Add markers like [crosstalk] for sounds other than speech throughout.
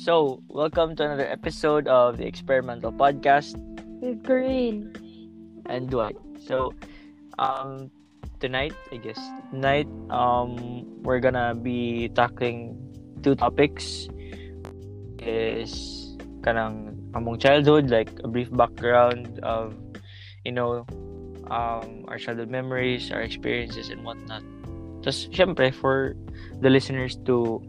So, welcome to another episode of the Experimental Podcast with Green and Dwight. So, um, tonight, I guess, tonight, um, we're gonna be tackling two topics. Is kanang among childhood, like a brief background of, you know, um, our childhood memories, our experiences, and whatnot. Just, syempre, for the listeners to,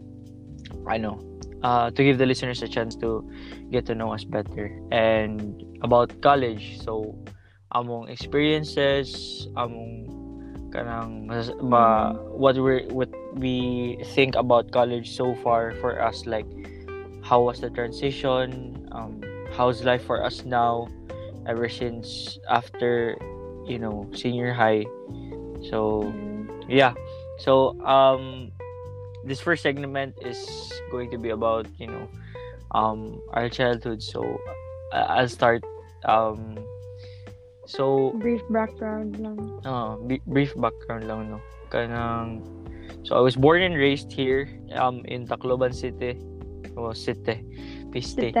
I know, uh, to give the listeners a chance to get to know us better. And about college so among experiences among kanang ma, what we what we think about college so far for us like how was the transition? Um how's life for us now? Ever since after you know senior high. So yeah. So um this first segment is going to be about you know um our childhood. So i'll start um so brief background lang. Uh, brief background lang no? Kanang so i was born and raised here um in Tacloban City. Oh city. Piste.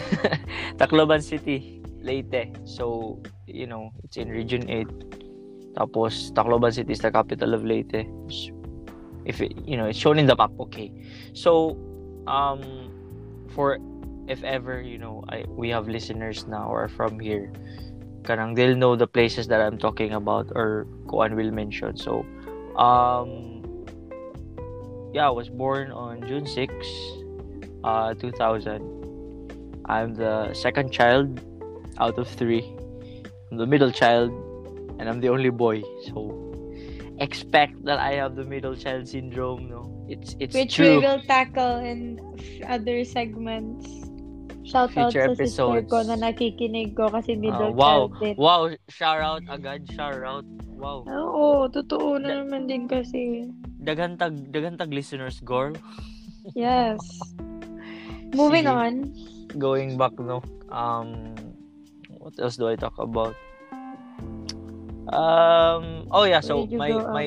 [laughs] Tacloban City Leyte. So you know it's in region 8 tapos Tacloban City is the capital of Leyte if it, you know it's shown in the map okay. So um for if ever you know I we have listeners now or from here kanang they'll know the places that I'm talking about or Kuan will mention. So um yeah I was born on June 6 uh 2000 I'm the second child out of three. I'm the middle child and I'm the only boy so expect that I have the middle child syndrome. No, it's it's which true. we will tackle in other segments. Shout Future out sa episodes. sister ko na nakikinig ko kasi middle uh, wow. child din. Wow, shout out agad, shout out. Wow. Oo, totoo na da- naman din kasi. Dagantag, dagantag listeners, girl. Yes. [laughs] Moving Sige. on. Going back, no. Um, what else do I talk about? Um. Oh yeah. So my my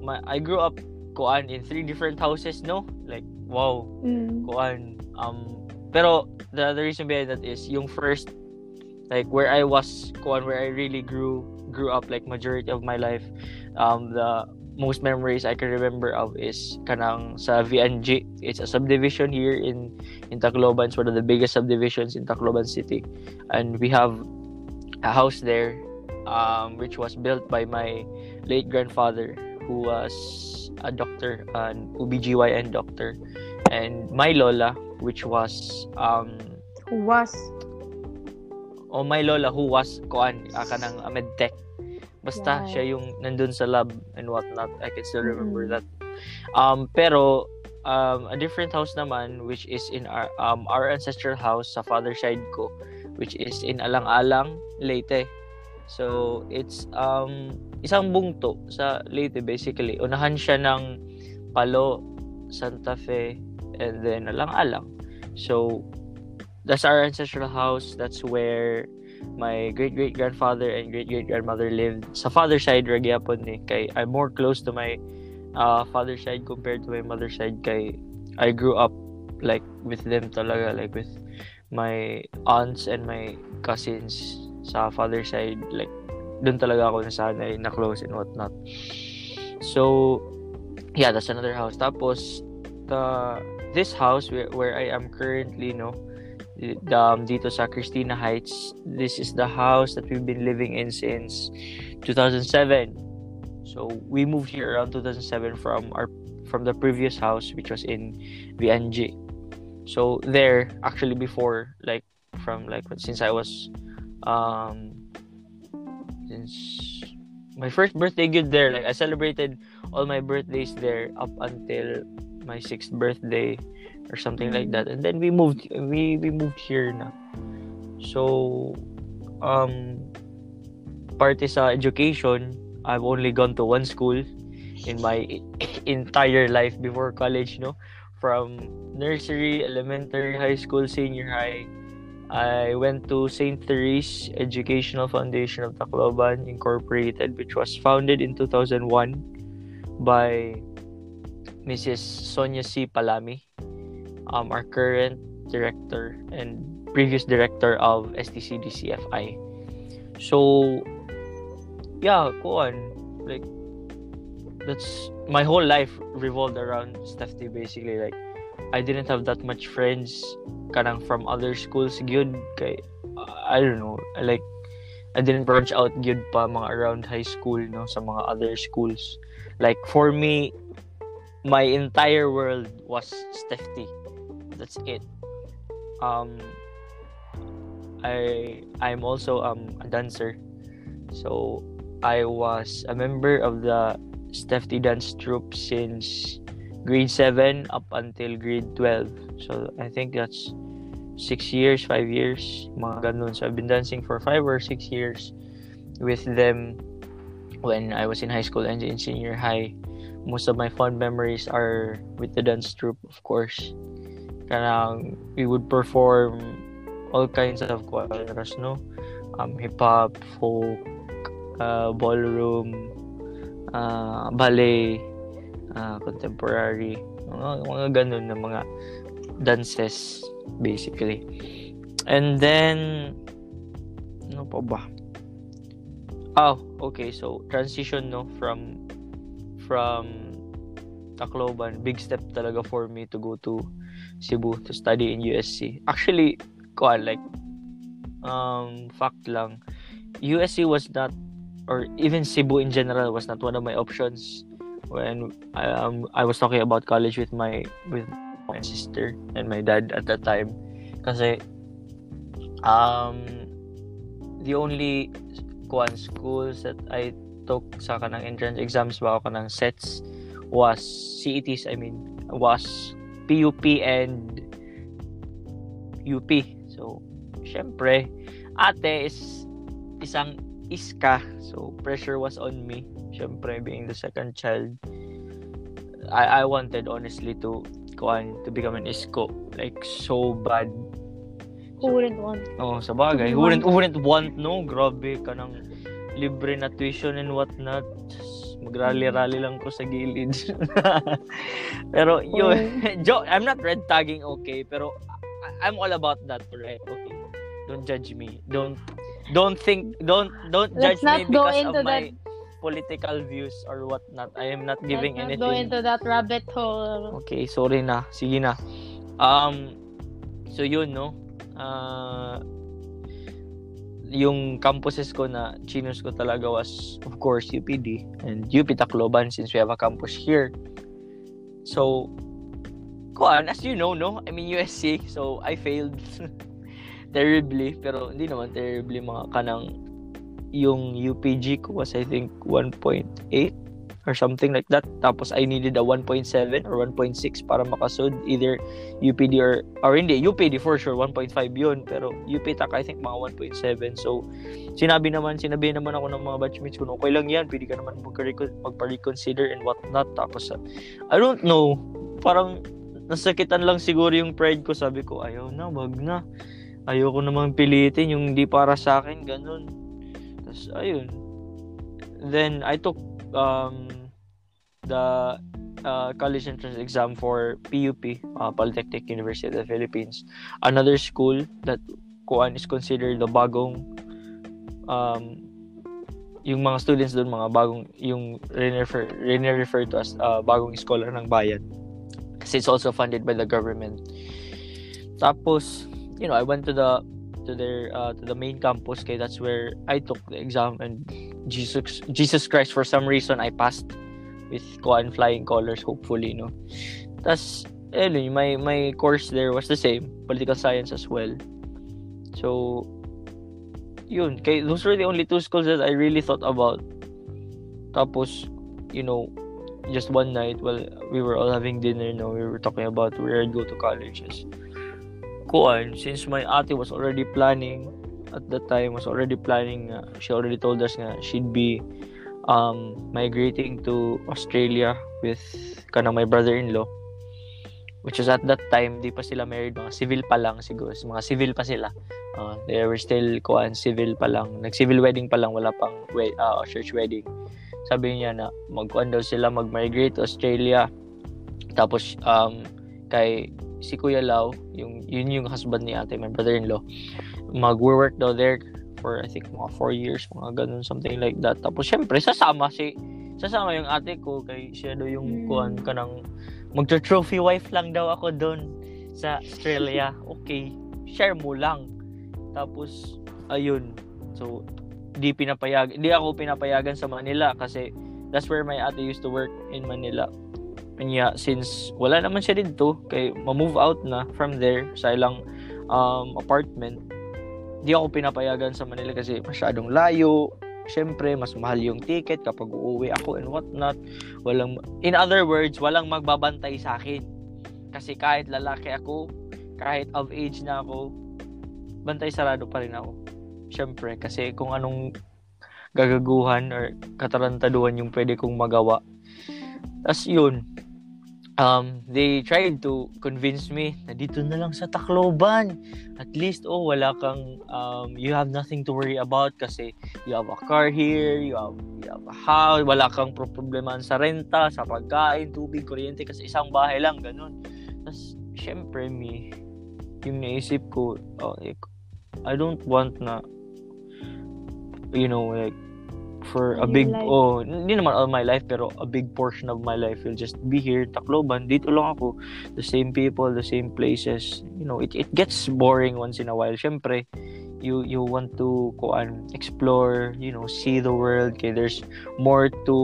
my I grew up kuan in three different houses. No, like wow. Mm. Kuan. Um. Pero the the reason behind that is yung first like where I was kuan where I really grew grew up like majority of my life. Um. The most memories I can remember of is kanang sa VNG. It's a subdivision here in in Tacloban. It's one of the biggest subdivisions in Tacloban City, and we have a house there um, which was built by my late grandfather, who was a doctor, an OBGYN doctor, and my lola, which was um, who was? oh my lola who was kuan aka ng medtech basta wow. siya yung nandun sa lab and whatnot. I can still remember mm-hmm. that. Um pero um a different house naman which is in our um our ancestral house sa father side ko which is in Alang-alang Leyte So, it's um isang bungto sa Leyte basically. Unahan siya ng Palo, Santa Fe, and then Alang-alang. So, that's our ancestral house. That's where my great-great-grandfather and great-great-grandmother lived. Sa father side, Ragyapon eh. Kay, I'm more close to my uh, father side compared to my mother side. Kay, I grew up like with them talaga. Like with my aunts and my cousins sa father side like doon talaga ako nasanay na close and whatnot. So yeah that's another house. Tapos the this house where, where I am currently no um, dito sa Christina Heights this is the house that we've been living in since 2007 so we moved here around 2007 from our from the previous house which was in VNG so there actually before like from like since I was um since my first birthday good there like i celebrated all my birthdays there up until my sixth birthday or something like that. And then we moved we we moved here na. So um part is uh, education i've only gone to one school in my [coughs] entire life before college no? From nursery elementary high school senior high I went to St. Therese Educational Foundation of Tacloban Incorporated, which was founded in 2001 by Mrs. Sonia C. Palami. um, our current director and previous director of STCDCFI. So, yeah, kuan like that's my whole life revolved around STEFT basically like I didn't have that much friends kanang from other schools gyud. Kay I don't know like I didn't branch out gyud pa mga around high school no sa mga other schools. Like for me my entire world was STEFT that's it. Um I I'm also um a dancer. So I was a member of the STEFT dance troupe since grade 7 up until grade 12 so I think that's six years, five years, mga ganun. So I've been dancing for five or six years with them when I was in high school and in senior high. Most of my fond memories are with the dance troupe, of course. Kanang we would perform all kinds of genres, no? Um, hip hop, folk, uh, ballroom, uh, ballet, uh, contemporary, mga, mga ganun na mga dances basically. And then ano pa ba? Oh, okay. So transition no from from Tacloban, big step talaga for me to go to Cebu to study in USC. Actually, ko like um fact lang. USC was not or even Cebu in general was not one of my options when I, um, I was talking about college with my with my sister and my dad at that time. Kasi um the only kuan schools that I took sa kanang entrance exams ba kanang sets was CETs I mean was PUP and UP so syempre ate is isang iska. So pressure was on me syempre being the second child I I wanted honestly to kuan to become an isko. Like so bad. Who wouldn't want? Oh sa bagay. Who wouldn't, who wouldn't want no? Grabe ka ng libre na tuition and what not magrally-rally lang ko sa gilid. [laughs] Pero yun. Oh. [laughs] joke I'm not red tagging okay. Pero I'm all about that right? Okay. Don't judge me. Don't don't think don't don't Let's judge me because of my that political views or whatnot. I am not giving Let's anything. Not go into that rabbit hole. Okay, sorry na. Sige na. Um, so yun, no? Uh, yung campuses ko na chinos ko talaga was, of course, UPD and UP Tacloban since we have a campus here. So, kuan, as you know, no? I mean, USC. So, I failed [laughs] terribly. Pero, hindi naman terribly mga kanang yung UPG ko was I think 1.8 or something like that. Tapos I needed a 1.7 or 1.6 para makasud either UPD or or hindi UPD for sure 1.5 yun. Pero UPTAC I think mga 1.7 so sinabi naman sinabi naman ako ng mga batchmates ko okay lang yan pwede ka naman magpa-reconsider and what not. Tapos I don't know. Parang nasakitan lang siguro yung pride ko. Sabi ko ayaw na wag na. Ayoko naman pilitin yung hindi para sa akin. Ganun tapos, ayun. Then, I took um, the uh, college entrance exam for PUP, uh, Polytechnic University of the Philippines. Another school that kuan is considered the bagong um, yung mga students doon mga bagong yung refer refer to as uh, bagong scholar ng bayan kasi it's also funded by the government tapos you know I went to the to their uh, to the main campus kay that's where I took the exam and Jesus Jesus Christ for some reason I passed with Kuan flying colors hopefully no? Tas anyway, my my course there was the same political science as well. So yun kay those were the only two schools that I really thought about. Tapos you know just one night while we were all having dinner no? We were talking about where I'd go to colleges kuan since my ate was already planning at the time was already planning uh, she already told us nga she'd be um migrating to Australia with kana my brother-in-law which is at that time di pa sila married mga civil pa lang siguro mga civil pa sila. Uh, they were still kuan civil pa lang nag civil wedding pa lang wala pang we- uh, church wedding. Sabi niya na magkuan daw sila mag-migrate to Australia. Tapos um kay si Kuya Lau, yung yun yung husband ni ate, my brother-in-law, mag-work daw there for I think mga 4 years, mga ganun, something like that. Tapos syempre, sasama si sasama yung ate ko kay siya daw yung mm. kuan ka ng magto-trophy wife lang daw ako doon sa Australia. [laughs] Okay, share mo lang. Tapos ayun. So di pinapayag di ako pinapayagan sa Manila kasi that's where my ate used to work in Manila. Yeah, since wala naman siya dito, kay ma-move out na from there sa ilang um, apartment, di ako pinapayagan sa Manila kasi masyadong layo. Siyempre, mas mahal yung ticket kapag uuwi ako and what not. Walang, in other words, walang magbabantay sa akin. Kasi kahit lalaki ako, kahit of age na ako, bantay sarado pa rin ako. Siyempre, kasi kung anong gagaguhan or katarantaduhan yung pwede kong magawa. Tapos yun, um, they tried to convince me na dito na lang sa Tacloban. At least, oh, wala kang, um, you have nothing to worry about kasi you have a car here, you have, you have a house, wala kang problema sa renta, sa pagkain, tubig, kuryente, kasi isang bahay lang, ganun. Tapos, syempre, me, yung naisip ko, oh, like, I don't want na, you know, like, for a big life. oh hindi naman all my life pero a big portion of my life will just be here Tacloban. Dito lang ako. The same people the same places. You know it, it gets boring once in a while. Syempre you you want to go and explore you know see the world. Okay there's more to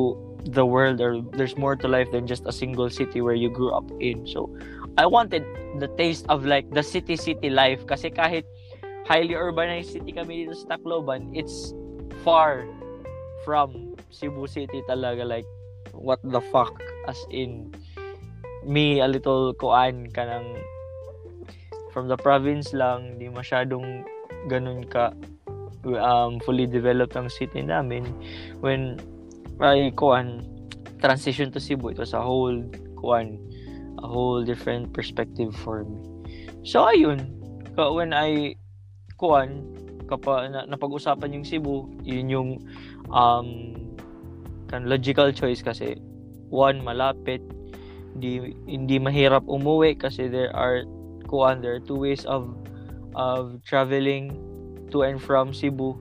the world or there's more to life than just a single city where you grew up in. So I wanted the taste of like the city city life. Kasi kahit highly urbanized city kami dito sa Tacloban it's far from Cebu City talaga like what the fuck? As in me a little kuan ka ng from the province lang di masyadong ganun ka um, fully developed ang city namin. When I kuan transition to Cebu it was a whole kuan a whole different perspective for me. So ayun. When I kuan kapag na, napag-usapan yung Cebu yun yung um, kan logical choice kasi one malapit hindi hindi mahirap umuwi kasi there are kuan there are two ways of of traveling to and from Cebu.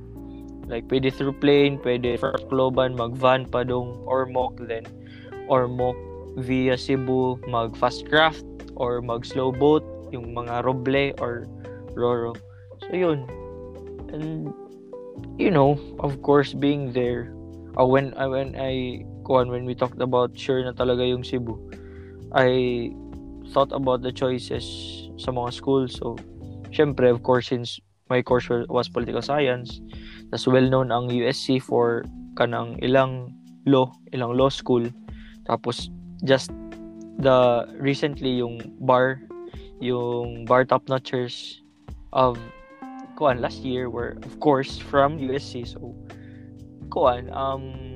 Like pwede through plane pwede from Cloban mag-van pa dong or Ormoc then Ormoc via Cebu mag fast craft or mag slow boat yung mga Roble or Roro. So yun. And you know, of course, being there, uh, when uh, when I kuan when we talked about sure na talaga yung Cebu, I thought about the choices sa mga schools. So, syempre, of course, since my course was political science, tas well known ang USC for kanang ilang law, ilang law school. Tapos just the recently yung bar yung bar top notchers of kuan last year were of course from USC so kuan um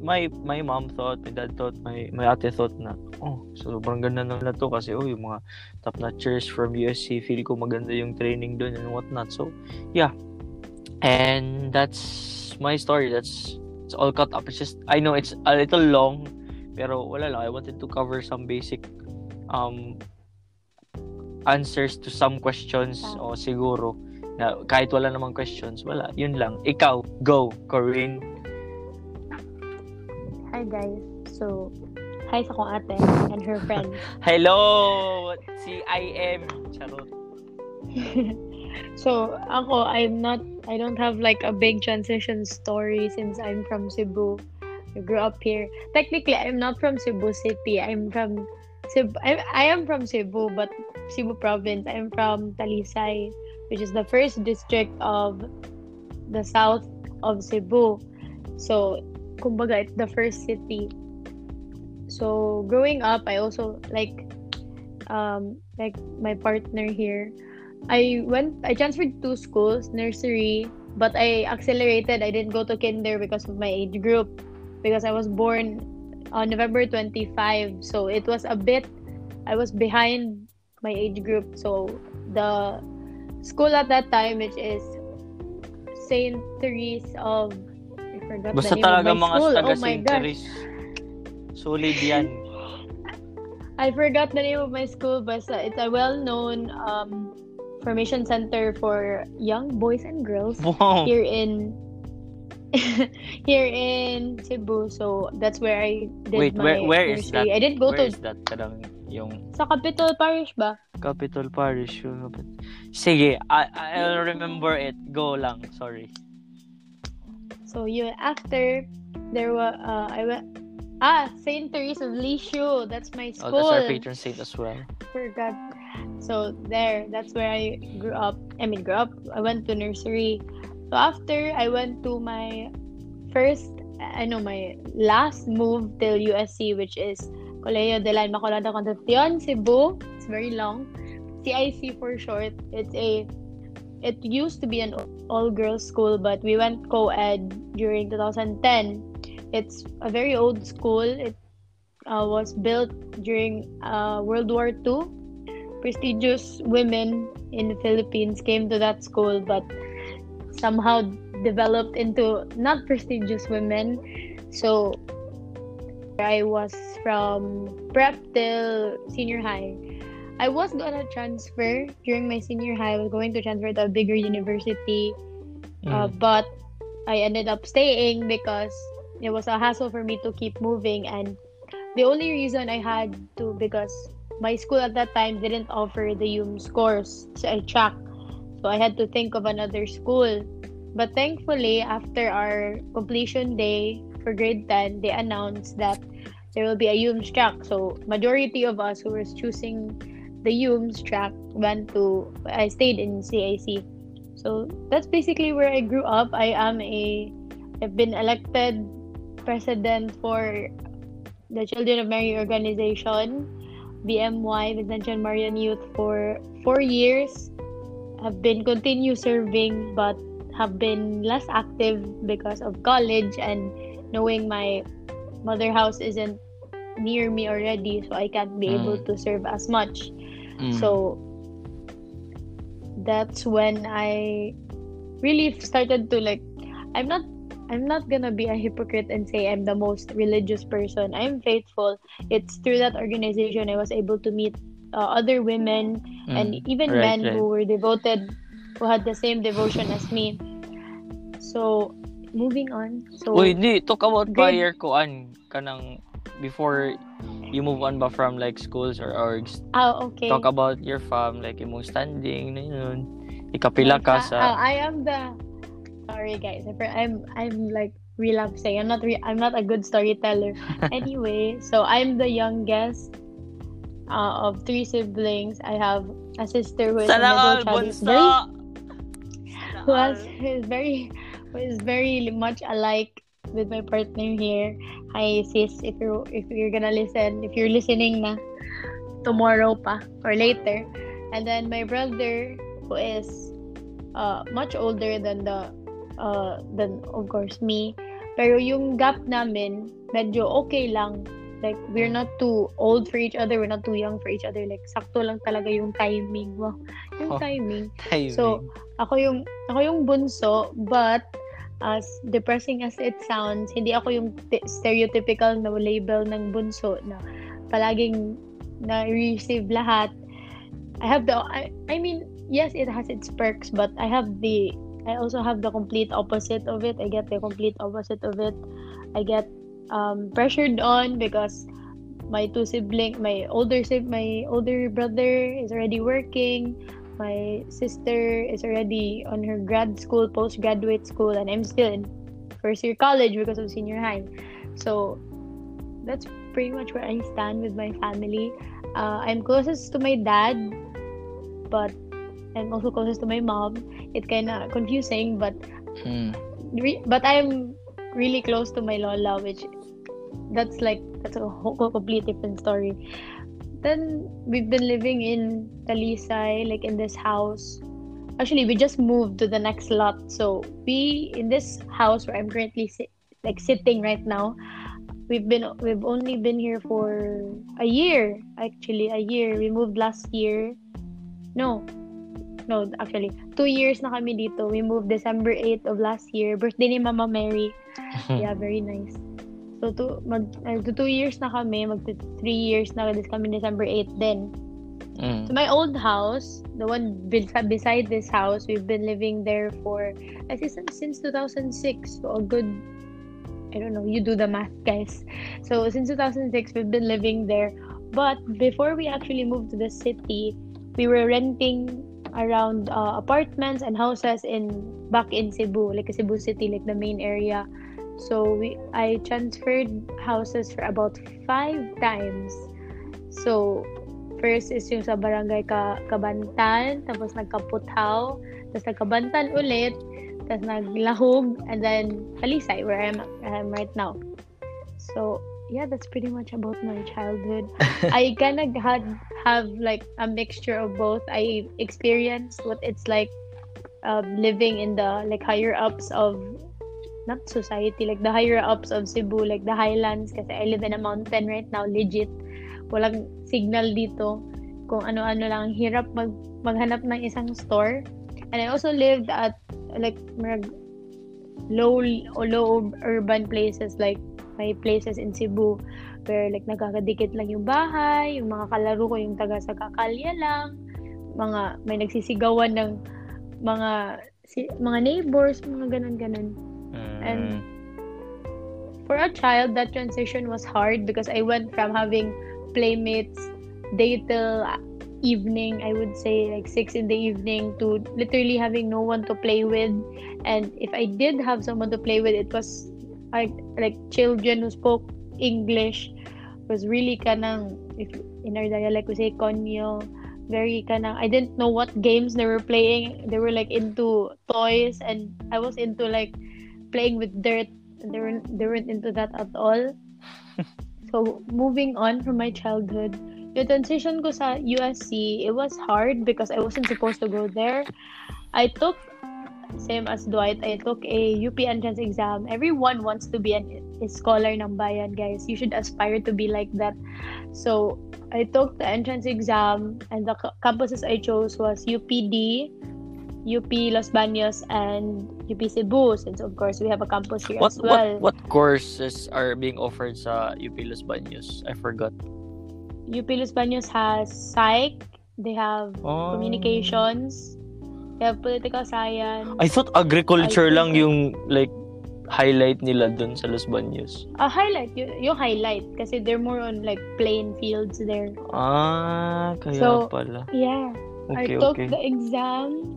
my my mom thought my dad thought my my ate thought na oh so sobrang ganda na to kasi oh yung mga top notchers from USC feel ko maganda yung training doon and what not so yeah. And that's my story. That's it's all cut up. It's just I know it's a little long pero wala lang. I wanted to cover some basic um answers to some questions o oh, siguro na kahit wala namang questions, wala. Yun lang. Ikaw, go, Corinne. Hi guys. So, hi sa kong ate and her friend. [laughs] Hello! Si I am. Charot. [laughs] so, ako, I'm not, I don't have like a big transition story since I'm from Cebu. I grew up here. Technically, I'm not from Cebu City. I'm from Cebu. I, I am from Cebu, but Cebu province. I'm from Talisay which is the first district of the south of Cebu. So, kumbaga, it's the first city. So, growing up, I also like um like my partner here. I went I transferred to schools, nursery, but I accelerated. I didn't go to kinder because of my age group because I was born on November 25. So, it was a bit I was behind my age group. So, the school at that time, which is St. Therese of I forgot Basta the name talaga of my mga school. taga oh my St. Therese. Solid yan. [laughs] I forgot the name of my school, but it's a well-known um, formation center for young boys and girls Wow. here in [laughs] here in Cebu. So that's where I did Wait, my where where is that? I didn't go Where to is that? Kadang yung sa Capital Parish ba? Capital Parish. yung Sige, I I'll remember it. Go lang. Sorry. So you after there was uh, I went ah Saint Therese of Lisieux. That's my Oh, school. that's our patron saint as well. Forgot. So there, that's where I grew up. I mean, grew up. I went to nursery. So after I went to my first, I know my last move till USC, which is Colegio de la Inmaculada Concepcion, Cebu. It's very long. CIC for short. It's a. It used to be an all-girls school, but we went co-ed during 2010. It's a very old school. It uh, was built during uh, World War II. Prestigious women in the Philippines came to that school, but somehow developed into not prestigious women. So I was from prep till senior high. I was gonna transfer during my senior high. I was going to transfer to a bigger university, uh, Mm. but I ended up staying because it was a hassle for me to keep moving and the only reason I had to because my school at that time didn't offer the UMS course so I track so I had to think of another school but thankfully after our completion day for grade 10 they announced that there will be a UMS track. So majority of us who was choosing the UMS track went to I stayed in CIC so that's basically where I grew up. I am a I've been elected president for the Children of Mary organization, BMY, Vincentian Marian Youth, for four years. Have been continue serving, but have been less active because of college and knowing my mother house isn't near me already, so I can't be Mm. able to serve as much. Mm. So that's when I really started to like I'm not I'm not gonna be a hypocrite and say I'm the most religious person. I'm faithful. It's through that organization I was able to meet uh, other women Mm. and even Right, men right. who were devoted, who had the same devotion as me. So moving on. So Uy, di, talk about Grade- prior koan kanang before you move on ba from like schools or orgs. ah okay. Talk about your fam, like imong standing, na yun. Ikapila ka Ah, sa... I am the sorry guys. I'm I'm like relapsing. I'm not re- I'm not a good storyteller. [laughs] anyway, so I'm the youngest uh, of three siblings. I have a sister who is a middle child [laughs] who has is very who is very much alike with my partner here. Hi sis, if you're if you're gonna listen, if you're listening na tomorrow pa or later. And then my brother who is uh, much older than the uh, than of course me. Pero yung gap namin medyo okay lang. Like we're not too old for each other, we're not too young for each other. Like sakto lang talaga yung timing. Wow. Yung Oh. timing. Timing. So, ako yung ako yung bunso but as depressing as it sounds hindi ako yung t- stereotypical na label ng bunso na palaging na receive lahat I have the I, I mean yes it has its perks but I have the I also have the complete opposite of it I get the complete opposite of it I get um, pressured on because my two siblings, my older sib my older brother is already working my sister is already on her grad school, postgraduate school, and I'm still in first year college because of senior high. So that's pretty much where I stand with my family. Uh, I'm closest to my dad, but I'm also closest to my mom. It's kind of confusing, but Mm. re- but I'm really close to my lola, which that's like that's a whole complete different story. Then we've been living in Talisay, like in this house. Actually, we just moved to the next lot. So we in this house where I'm currently like sitting right now. We've been we've only been here for a year. Actually, a year. We moved last year. No, no, actually, two years na kami dito. We moved December 8th of last year. Birthday ni Mama Mary. [laughs] Yeah, very nice. So, to, mag, to two years na kami, mag three years na kami December 8 din. Mm. So, my old house, the one be- beside this house, we've been living there for, I think, since, since 2006. So, a good, I don't know, you do the math, guys. So, since 2006, we've been living there. But before we actually moved to the city, we were renting around uh, apartments and houses in back in Cebu, like Cebu City, like the main area. So we I transferred houses for about five times. So first is yung sa barangay ka Kabantan, tapos nagkaputhaw, tapos nagkabantan ulit, tapos naglahog, and then Talisay, where I'm, I'm right now. So yeah, that's pretty much about my childhood. [laughs] I kind of had have like a mixture of both. I experienced what it's like um, living in the like higher ups of not society, like the higher ups of Cebu, like the highlands, kasi I live in a mountain right now, legit. Walang signal dito. Kung ano-ano lang, hirap mag, maghanap ng isang store. And I also lived at like low low urban places like may places in Cebu where like nagkakadikit lang yung bahay, yung mga kalaro ko yung taga sa kakalya lang, mga may nagsisigawan ng mga si, mga neighbors, mga ganun-ganun. Mm. And for a child, that transition was hard because I went from having playmates day till evening, I would say like six in the evening, to literally having no one to play with. And if I did have someone to play with, it was like like children who spoke English was really kanang if in our dialect we say konyo very kanang I didn't know what games they were playing they were like into toys and I was into like playing with dirt and they weren't they weren't into that at all [laughs] so moving on from my childhood the transition ko sa USC it was hard because I wasn't supposed to go there I took same as Dwight, I took a UP entrance exam. Everyone wants to be an, a scholar ng bayan, guys. You should aspire to be like that. So, I took the entrance exam and the campuses I chose was UPD, UP Los Baños, and UP Cebu. Since, of course, we have a campus here What as well. what what courses are being offered sa UP Los Baños? I forgot. UP Los Baños has psych, they have Oh. communications, they have political science. I thought agriculture I lang yung like highlight nila dun sa Los Baños. A highlight, yung, yung highlight, kasi they're more on like plain fields there. Ah, kaya So, pala. Yeah. Okay, I took okay. the exam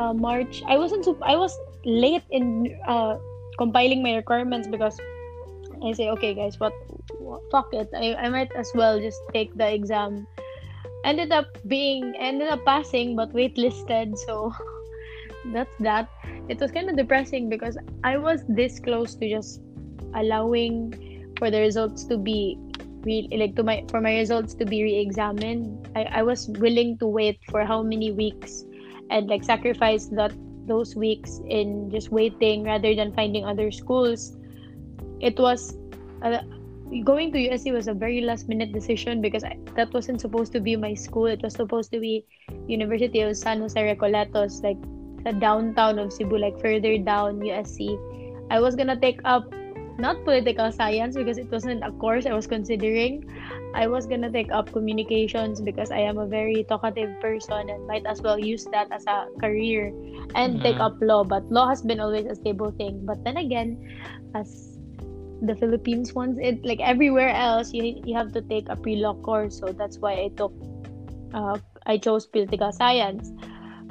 uh, March. I wasn't I was late in uh, compiling my requirements because I say, okay, guys, what, what fuck it. I, I might as well just take the exam. Ended up being ended up passing, but waitlisted. So [laughs] that's that. It was kind of depressing because I was this close to just allowing for the results to be re- like to my for my results to be re-examined I, I was willing to wait for how many weeks and like sacrifice that those weeks in just waiting rather than finding other schools. It was uh, going to USC was a very last minute decision because I, that wasn't supposed to be my school. It was supposed to be University of San Jose Recoletos like the downtown of Cebu like further down USC I was gonna take up not political science because it wasn't a course I was considering. I was gonna take up communications because I am a very talkative person and might as well use that as a career and take Mhm. up law. But law has been always a stable thing. But then again, as the Philippines wants it, like everywhere else, you you have to take a pre-law course. So that's why I took, uh, I chose political science.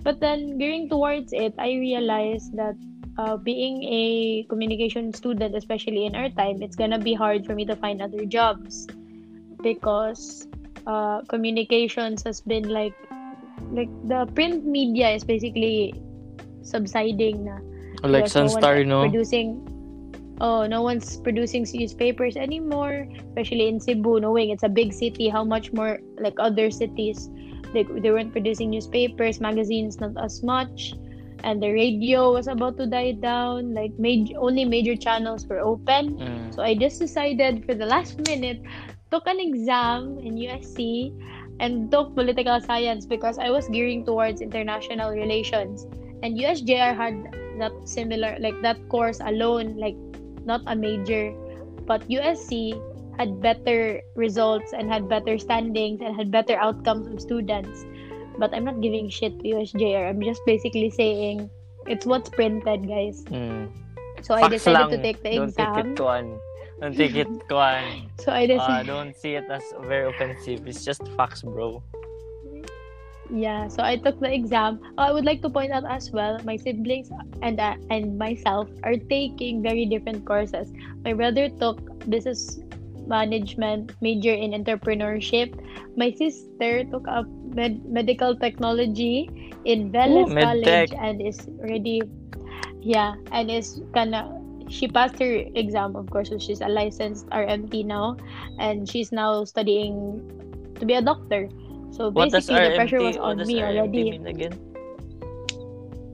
But then gearing towards it, I realized that uh, being a communication student, especially in our time, it's gonna be hard for me to find other jobs because uh, communications has been like like the print media is basically subsiding na. Like Because no one's Sunstar, no? Producing oh, no one's producing newspapers anymore, especially in Cebu, knowing it's a big city, how much more like other cities. Like they weren't producing newspapers, magazines not as much. And the radio was about to die down. Like major, only major channels were open. Mm. So I just decided for the last minute, took an exam in USC and took political science because I was gearing towards international relations. And USJR had that similar, like that course alone, like not a major but USC had better results and had better standings and had better outcomes of students. But I'm not giving shit to USJR. I'm just basically saying it's what's printed, guys. Mm. So I decided lang. to take the exam. Don't take it exam. kuan. Don't take it kuan. So I Uh, don't see it as very offensive. It's just facts, bro. yeah. So I took the exam. Uh, I would like to point out as well, my siblings and uh, and myself are taking very different courses. My brother took business management, major in entrepreneurship. My sister took up med- medical technology in Ooh, College and is already, yeah, and is kinda. She passed her exam, of course, so she's a licensed RMT now, and she's now studying to be a doctor. So basically, the pressure was on me RMT already. mean again?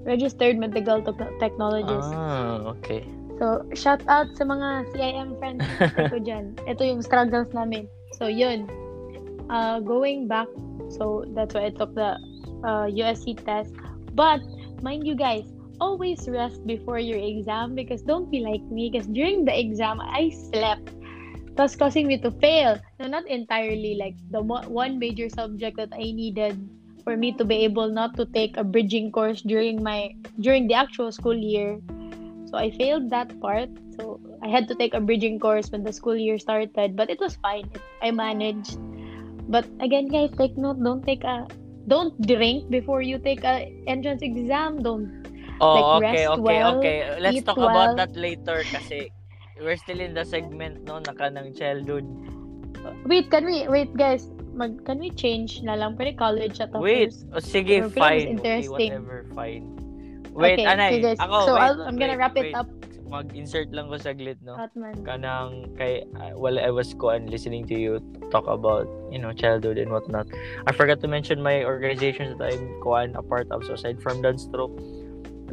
Registered Medical Tech- Technologist. Ah, okay. So, shout out sa mga CIM friends [laughs] ko dyan. Ito yung struggles namin. So, yun. Uh, going back, so that's why I took the uh, USC test. But, mind you guys, always rest before your exam because don't be like me because during the exam, I slept. Thus causing me to fail. No, not entirely. Like, the mo- one major subject that I needed for me to be able not to take a bridging course during my during the actual school year so I failed that part. So I had to take a bridging course when the school year started, but it was fine. It, I managed. But again, guys, take note. Don't take a don't drink before you take a entrance exam. Don't. Oh, Like, okay, okay, well, okay. Let's talk well. about that later kasi we're still in the segment no naka ng childhood. Wait, can we wait, guys? Mag, can we change na lang? Pwede college at Wait, first. oh, sige, Pero feeling is fine. Okay, interesting. whatever, fine. Wait, okay, anay. guys. Ako, so wait, I'll, I'm gonna wait, wrap it wait. up. Mag-insert lang ko saglit, no? Atman. Kanang, kay, uh, while I was ko and listening to you talk about, you know, childhood and whatnot, I forgot to mention my organizations that I'm kuan a part of. So aside from Dance Stroke,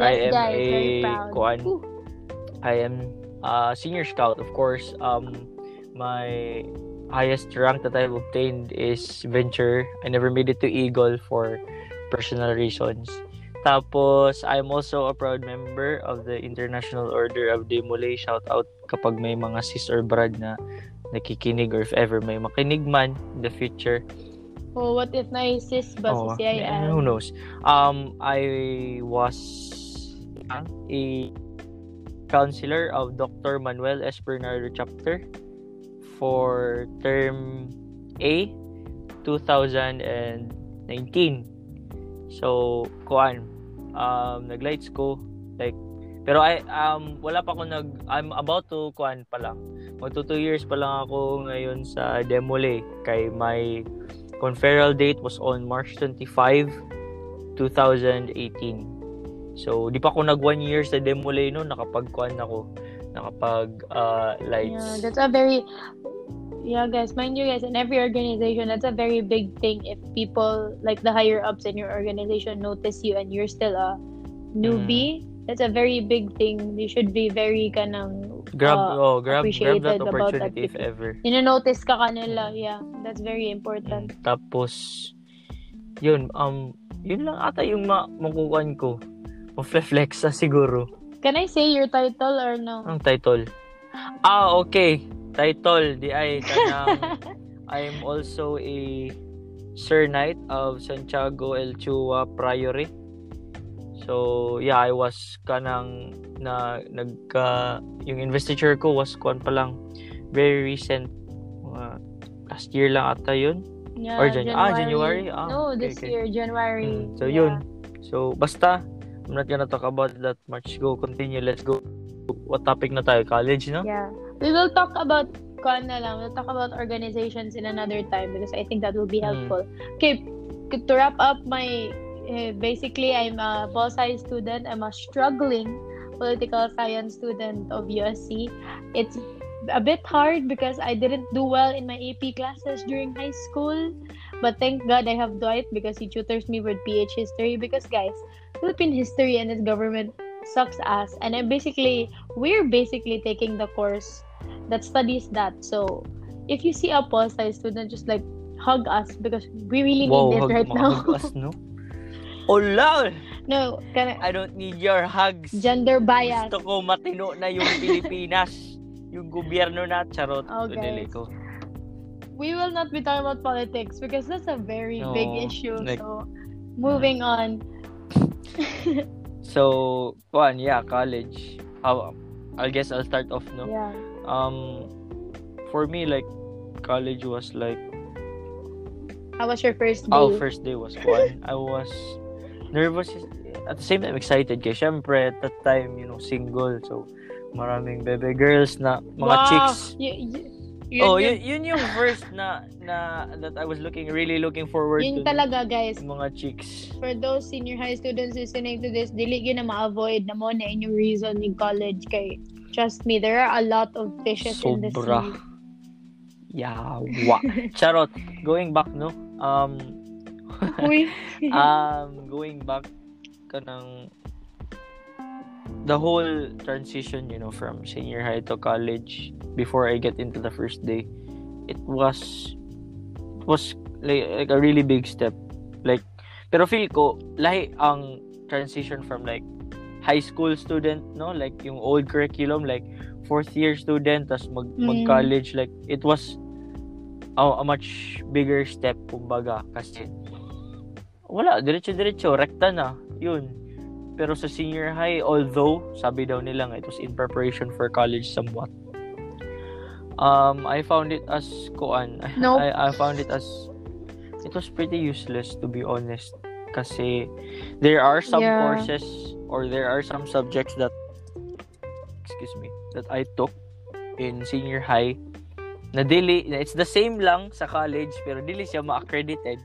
I am Yes, guys, a kuan I am a senior scout, of course. Um, my highest rank that I've obtained is venture. I never made it to eagle for personal reasons. Tapos, I'm also a proud member of the International Order of Demole. Shout out kapag may mga sis or brad na nakikinig or if ever may makinig man in the future. Oh, what if na-assist ba Oh, sa CIM? who knows? Um, I was a counselor of Dr. Manuel S. Bernardo chapter for term A 2019. So, kuan, um, nag-lights ko, like, pero I, um, wala pa ako nag, I'm about to, kuan pa lang. Magto 2 years pa lang ako ngayon sa Demole. Kay my conferral date was on March 25, 2018. So, di pa ako nag 1 year sa Demole no, nakapag-kuan ako, nakapag uh, Yeah, lights. that's a very yeah, guys. Mind you, guys, in every organization, that's a very big thing. If people like the higher ups in your organization notice you and you're still a newbie, Mm. that's a very big thing. You should be very kanang grab uh, oh, grab grab that about that opportunity if ever. Nino-notice ka kanila. Yeah, that's very important. Mm, Tapos yun um yun lang ata yung ma makukuhan ko. Mag-flex siguro. Can I say your title or no? Ang title. Ah, okay. Title di ay [laughs] kanang I'm also a Sir Knight of Santiago El Chua Priory. So, yeah, I was kanang na nagka yung investiture ko was kuan pa lang very recent uh, last year lang ata yun. Yeah, Or Jan- ah, January? Ah, no, okay, this okay. year, January. Mm, so Yeah. yun. So basta I'm not gonna talk about that much. Go continue. Let's go. What topic na tayo? College, no? Yeah. We will talk about kuan na lang. We'll talk about organizations in another time because I think that will be Mm. helpful. Okay, to wrap up my eh, basically I'm a pol sci student. I'm a struggling political science student of USC. It's a bit hard because I didn't do well in my AP classes during high school. But thank God I have Dwight because he tutors me with PH history because guys, Philippine history and its government sucks ass and I'm basically we're basically taking the course that studies that. So if you see a pol sci student just like hug us because we really need Wow, it hug, right now. hug us, no? [laughs] Oh, lol! no, kind I don't need your hugs. gender bias. Gusto ko matino na yung [laughs] Pilipinas. yung gobyerno na charot. Okay. Dili ko. We will not be talking about politics because that's a very big No, issue. like- so, moving on. [laughs] So, kuan, yeah, college. How, I guess I'll start off, no? Yeah. Um, for me, like, college was like, How was your first day? oh, first day was kuan. [laughs] I was nervous at the same time excited kay syempre at that time, you know, single. So, maraming bebe girls na mga wow. chicks. Y- y- oh, yun, yun, yun yung first na na that I was looking really looking forward yun to. talaga, guys. Mga chicks. For those senior high students listening to this, dili yun na ma-avoid na mo na inyong reason in college kay trust me, there are a lot of fishes in the Sobra. sea. Yawa. [laughs] Charot. Going back, no? Um, [laughs] um, going back kanang the whole transition, you know, from senior high to college before I get into the first day, it was it was like, like a really big step. Like, pero feel ko, lahi ang transition from like high school student, no? Like yung old curriculum, like fourth year student, tas mag, Mm. mag-college, like it was a, a much bigger step, kumbaga, kasi wala, diretso-diretso, rekta na, yun. Pero sa senior high, although, sabi daw nila nga, it was in preparation for college somewhat. Um, I found it as, kuan, [laughs] Nope. I, I found it as, it was pretty useless to be honest. Kasi, there are some Yeah. courses, or there are some subjects that, excuse me, that I took in senior high, na dili, it's the same lang sa college, pero dili siya ma-accredited.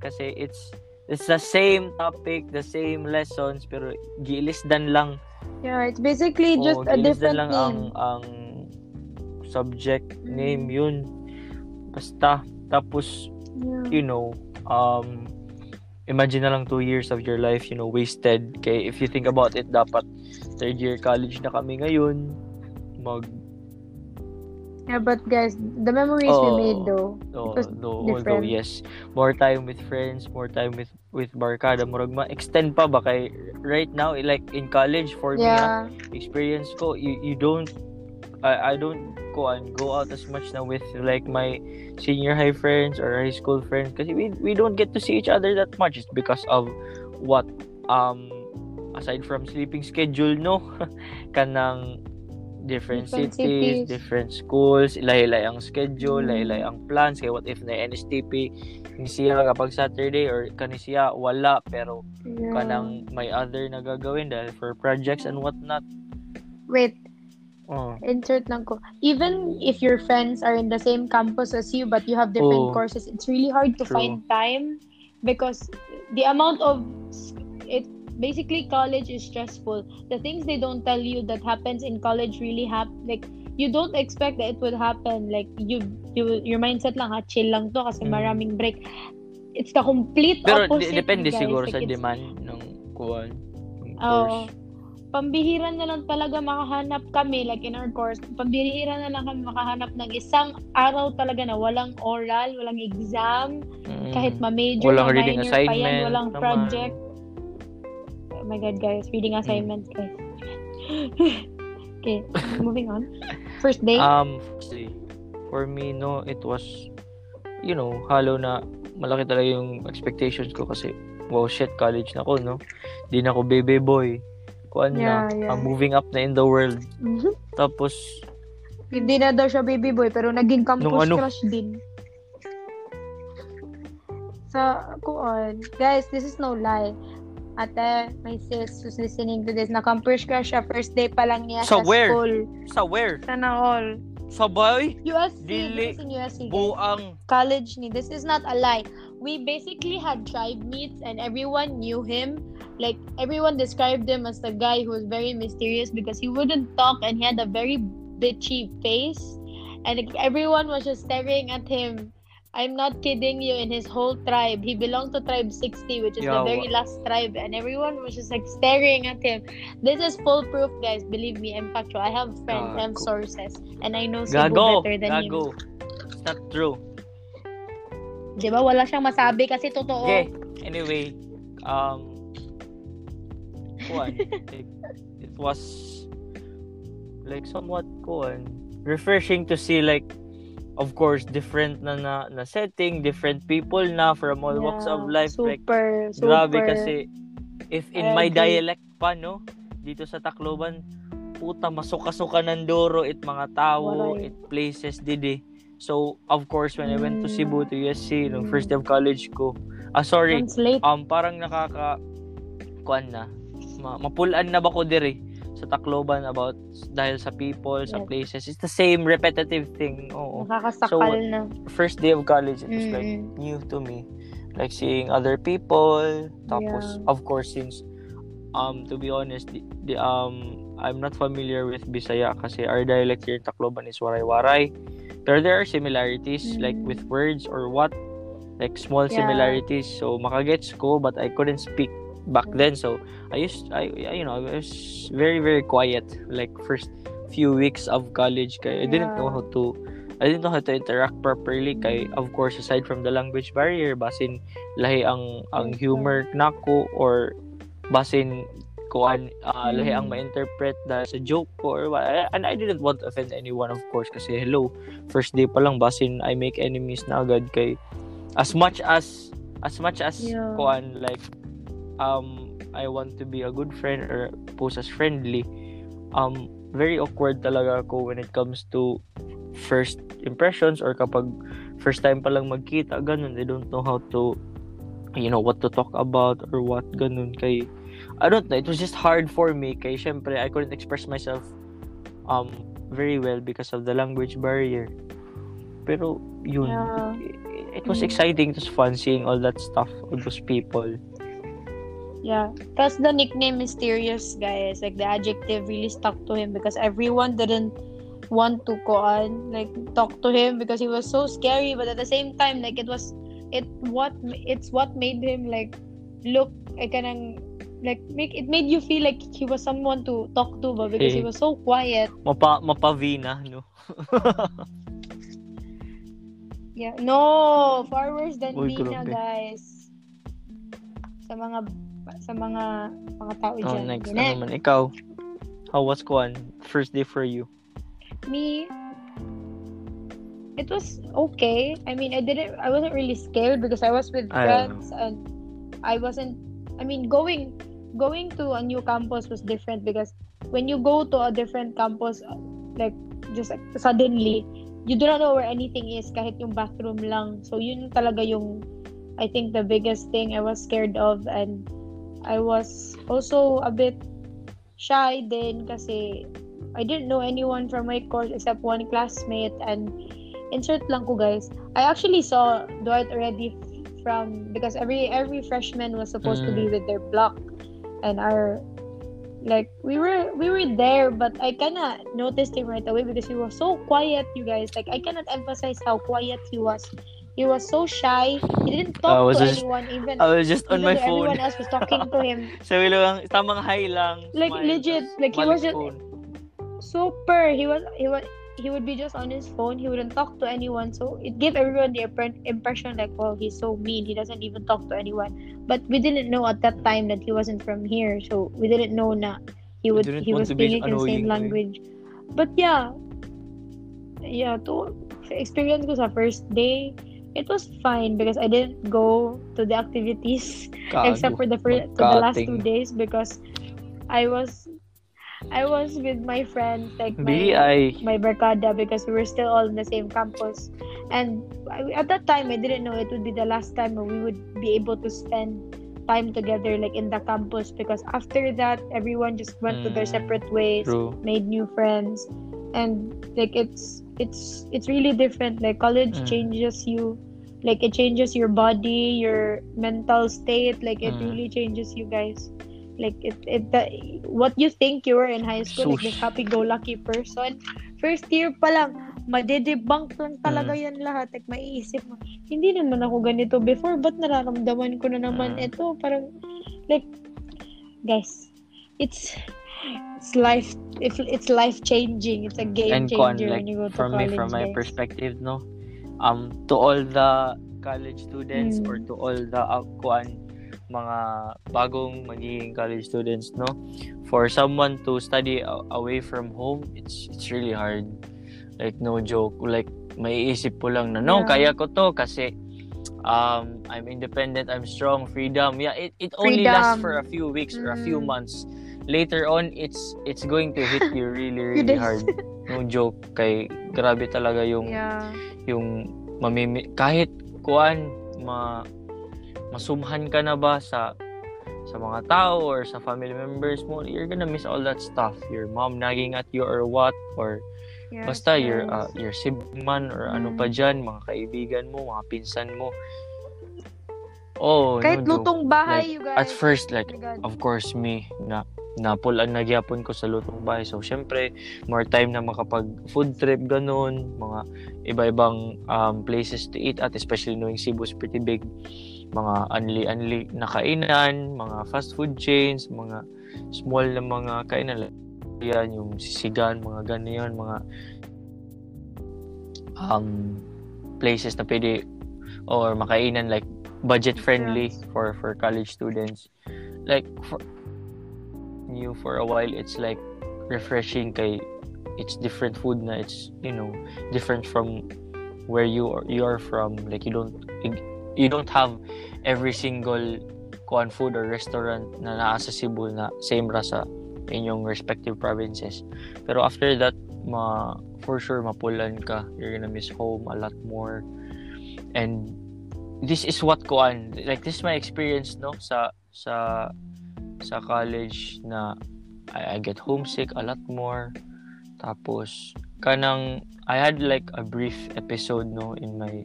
Kasi it's, it's the same topic, the same lessons, pero gilisdan lang. Yeah, it's basically just Oo, a different lang name. ang, ang subject Mm. name yun. Basta, tapos, Yeah. you know, um, imagine na lang two years of your life, you know, wasted. Kay if you think about it, dapat third year college na kami ngayon. Mag, Yeah, but guys, the memories we Oh. made though, oh, was no, although different. yes, more time with friends, more time with with barkada, murag ma-extend pa ba kay right now, like in college for me, ah, yeah, experience ko, you, you don't, I, I don't and go out as much now with like my senior high friends or high school friends kasi we, we don't get to see each other that much. It's because of what, um, aside from sleeping schedule, no? [laughs] Kanang different, Different cities, cities. different schools, ilay-ilay ang schedule, Mm. ilay-ilay ang plans. Kaya what if na NSTP, ni siya kapag Saturday or kani siya wala pero yeah. kanang may other na gagawin dahil for projects and whatnot. Wait, Oh. insert lang ko. Even if your friends are in the same campus as you but you have different Oh. courses, it's really hard to True. find time because the amount of it basically college is stressful. The things they don't tell you that happens in college really happen like you don't expect that it would happen like you you your mindset lang ha chill lang to kasi Mm. maraming break. It's the complete Pero opposite. di- depende guys. siguro Like, sa demand ng kuwan. Oo. course. Pambihira na lang talaga makahanap kami like in our course pambihira na lang kami makahanap ng isang araw talaga na walang oral walang exam Mm. kahit ma-major Walang reading minor pa yan assignment walang naman. project oh my god guys reading Mm. assignments [laughs] guys okay moving on first day Um, for me, no, it was, you know, halo na malaki talaga yung expectations ko kasi, wow, shit, college na ako, no? Di na ako baby boy. Kuan Yeah, na, yeah. I'm moving up na in the world. Mhm. Tapos, hindi na daw siya baby boy pero naging campus Nung ano? crush din sa kuon guys this is no lie ate my sis who's listening to this na campus crush siya first day pa lang niya Sa sa where? school sa where? sana all Sabay? USC Dili. this is in USC guys. Buang. college ni this is not a lie we basically had tribe meets and everyone knew him like everyone described him as the guy who was very mysterious because he wouldn't talk and he had a very bitchy face and like, everyone was just staring at him i'm not kidding you in his whole tribe he belonged to tribe 60 which is the Yawa. very last tribe and everyone was just like staring at him this is full proof guys believe me i'm factual i have friends i have Gago. sources and i know Cebu Gago. better than him Gago. It's not true. Di ba? Wala siyang masabi kasi totoo. Okay. Anyway, um, kuan, like, it was like somewhat kuan, refreshing to see like of course different na na, na setting, different people na from all walks of life. Super, like super. grabe kasi if in I my agree. dialect pa no, dito sa Tacloban, puta masuka-suka ng duro it mga tao, Waray. it places didi. So, of course, when I went to Mm. Cebu to USC, Mm. first day of college ko, ah, sorry, Translate. um, parang nakaka, kuan na, ma mapulaan na ba ko diri sa Tacloban about dahil sa people, sa Yes. places. It's the same repetitive thing. Oo. Nakakasakal So, na. First day of college, it was like Mm-mm. new to me. Like seeing other people. Tapos, Yeah. of course, since, um, to be honest, the, the, um, I'm not familiar with Bisaya kasi our dialect here in Tacloban is waray-waray. Pero there are similarities, like Mm. with words or what, like small Yeah. similarities. So, makagets ko, but I couldn't speak back then. So, I used, I, you know, I was very, very quiet. Like, first few weeks of college, kay I didn't know how to I didn't know how to interact properly kay of course aside from the language barrier basin lahi ang ang humor nako or basin kuan uh, lahi ang ma-interpret dahil sa joke ko or what. and I didn't want to offend anyone of course kasi hello first day pa lang basin I make enemies na agad kay as much as as much as Yeah. kuan like um I want to be a good friend or pose as friendly. Um very awkward talaga ako when it comes to first impressions or kapag first time pa lang magkita ganun. I don't know how to you know what to talk about or what ganun. Kay I don't know it was just hard for me. Kay syempre I couldn't express myself um very well because of the language barrier. Pero yun. Yeah. it, it was exciting it was fun seeing all that stuff all those people Yeah. Plus the nickname mysterious guys, like the adjective really stuck to him because everyone didn't want to go on like talk to him because he was so scary. But at the same time like it was it what it's what made him like look like kanang like make it made you feel like he was someone to talk to but because he was so quiet. Mapa mapavina no? [laughs] Yeah. No far worse than Uy, grabe. guys. Sa mga sa mga mga tao oh, dyan. next. Ganun. ano naman ikaw. How was kuan first day for you. Me it was okay. I mean i didn't i wasn't really scared because i was with I friends and i wasn't i mean going going to a new campus was different because when you go to a different campus like just like, suddenly you do not know where anything is kahit yung bathroom lang. So yun talaga yung i think the biggest thing i was scared of and i was also a bit shy then kasi I didn't know anyone from my course except one classmate and insert lang ko guys. I actually saw Dwight already from because every every freshman was supposed to be mm. with their block and our like we were we were there but I kinda noticed him right away because he was so quiet you guys. Like I cannot emphasize how quiet he was he was so shy. He didn't I talk to just- anyone even oh, I was just on my phone. everyone else was talking to him. [laughs] Lang tamang hi lang Like, smile, legit, like, he was just- phone. super. He was he was he would be just on his phone. He wouldn't talk to anyone. So it gave everyone the impre- impression like well he's so mean. He doesn't even talk to anyone. But we didn't know at that time that he wasn't from here. So we didn't know na he would he was speaking in the same language. But yeah. Yeah to experience ko sa first day it was fine because I didn't go to the activities Gago. [laughs] except for the first to the last two days because I was I was with my friends like my BI my barkada because we were still all in the same campus. And I, at that time I didn't know it would be the last time we would be able to spend time together like in the campus because after that everyone just went to their Mm, separate ways true. made new friends. And like it's it's it's really different like college Mm. changes you like it changes your body your mental state like it Mm. really changes you guys like it it the, what you think you were in high school like this Sus. happy-go-lucky person first year pa lang madedebunk lang talaga Mm. yan lahat like maiisip mo hindi naman ako ganito before but nararamdaman ko na naman Mm. ito parang like guys it's it's life if it's life changing it's a game and changer like when you go to from me college from my guys. perspective no um to all the college students Mm. or to all the uh, kuan mga bagong magiging college students no for someone to study a- away from home it's it's really hard like no joke like maiisip ko lang na no Yeah. kaya ko to kasi um I'm independent I'm strong freedom yeah it, it only Freedom. lasts for a few weeks or a few Mm. months later on it's it's going to hit you really [laughs] really hard no joke kay grabe talaga yung Yeah. yung mamimi kahit kuan ma masumhan ka na ba sa sa mga tao or sa family members mo you're gonna miss all that stuff your mom nagging at you or what or Yes, basta your yes. uh, your sibling man or ano pa Mm. dyan mga kaibigan mo mga pinsan mo oh Kahit no lutong bahay, Like, you guys. at first like Oh of course me na napulan na gyapon ko sa lutong bahay. So syempre more time na makapag food trip ganun. Mga iba-ibang um, places to eat at especially knowing Cebu is pretty big. Mga unli-unli na kainan mga fast food chains mga small na mga kainan. Yan yung sisigan mga ganyan mga um places na pwede or makainan like budget friendly for for college students. Like for you for a while it's like refreshing kay it's different food na it's you know different from where you are you are from. Like you don't you don't have every single kuan food or restaurant na naa sa Cebu na same ra sa inyong respective provinces. Pero after that ma for sure mapulan ka. You're gonna miss home a lot more. And this is what kuan like this is my experience no sa sa sa college na I, I get homesick a lot more. Tapos kanang I had like a brief episode no in my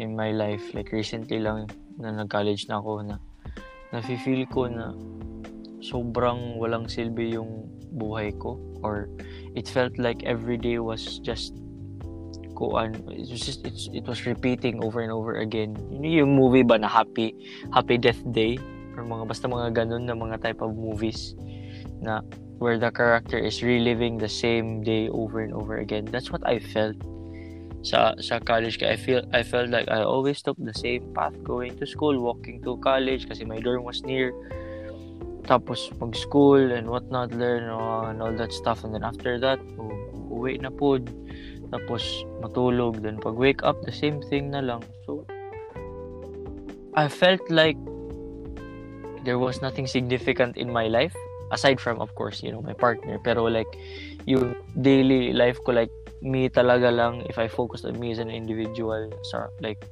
in my life. Like recently lang na nag-college na ako na nafe-feel ko na sobrang walang silbi yung buhay ko. Or it felt like every day was just kuan it was just it's, it was repeating over and over again. You know yung movie ba na happy happy death day or mga basta mga ganun na mga type of movies na where the character is reliving the same day over and over again. That's what I felt sa sa college. Kaya I feel I felt like I always took the same path going to school walking to college kasi my dorm was near. Tapos mag school and whatnot learn uh, and all that stuff. And then after that u- uwi na po. Tapos matulog. Then pag wake up the same thing na lang. So I felt like there was nothing significant in my life aside from of course you know my partner. Pero like yung daily life ko like me talaga lang if I focus on me as an individual so like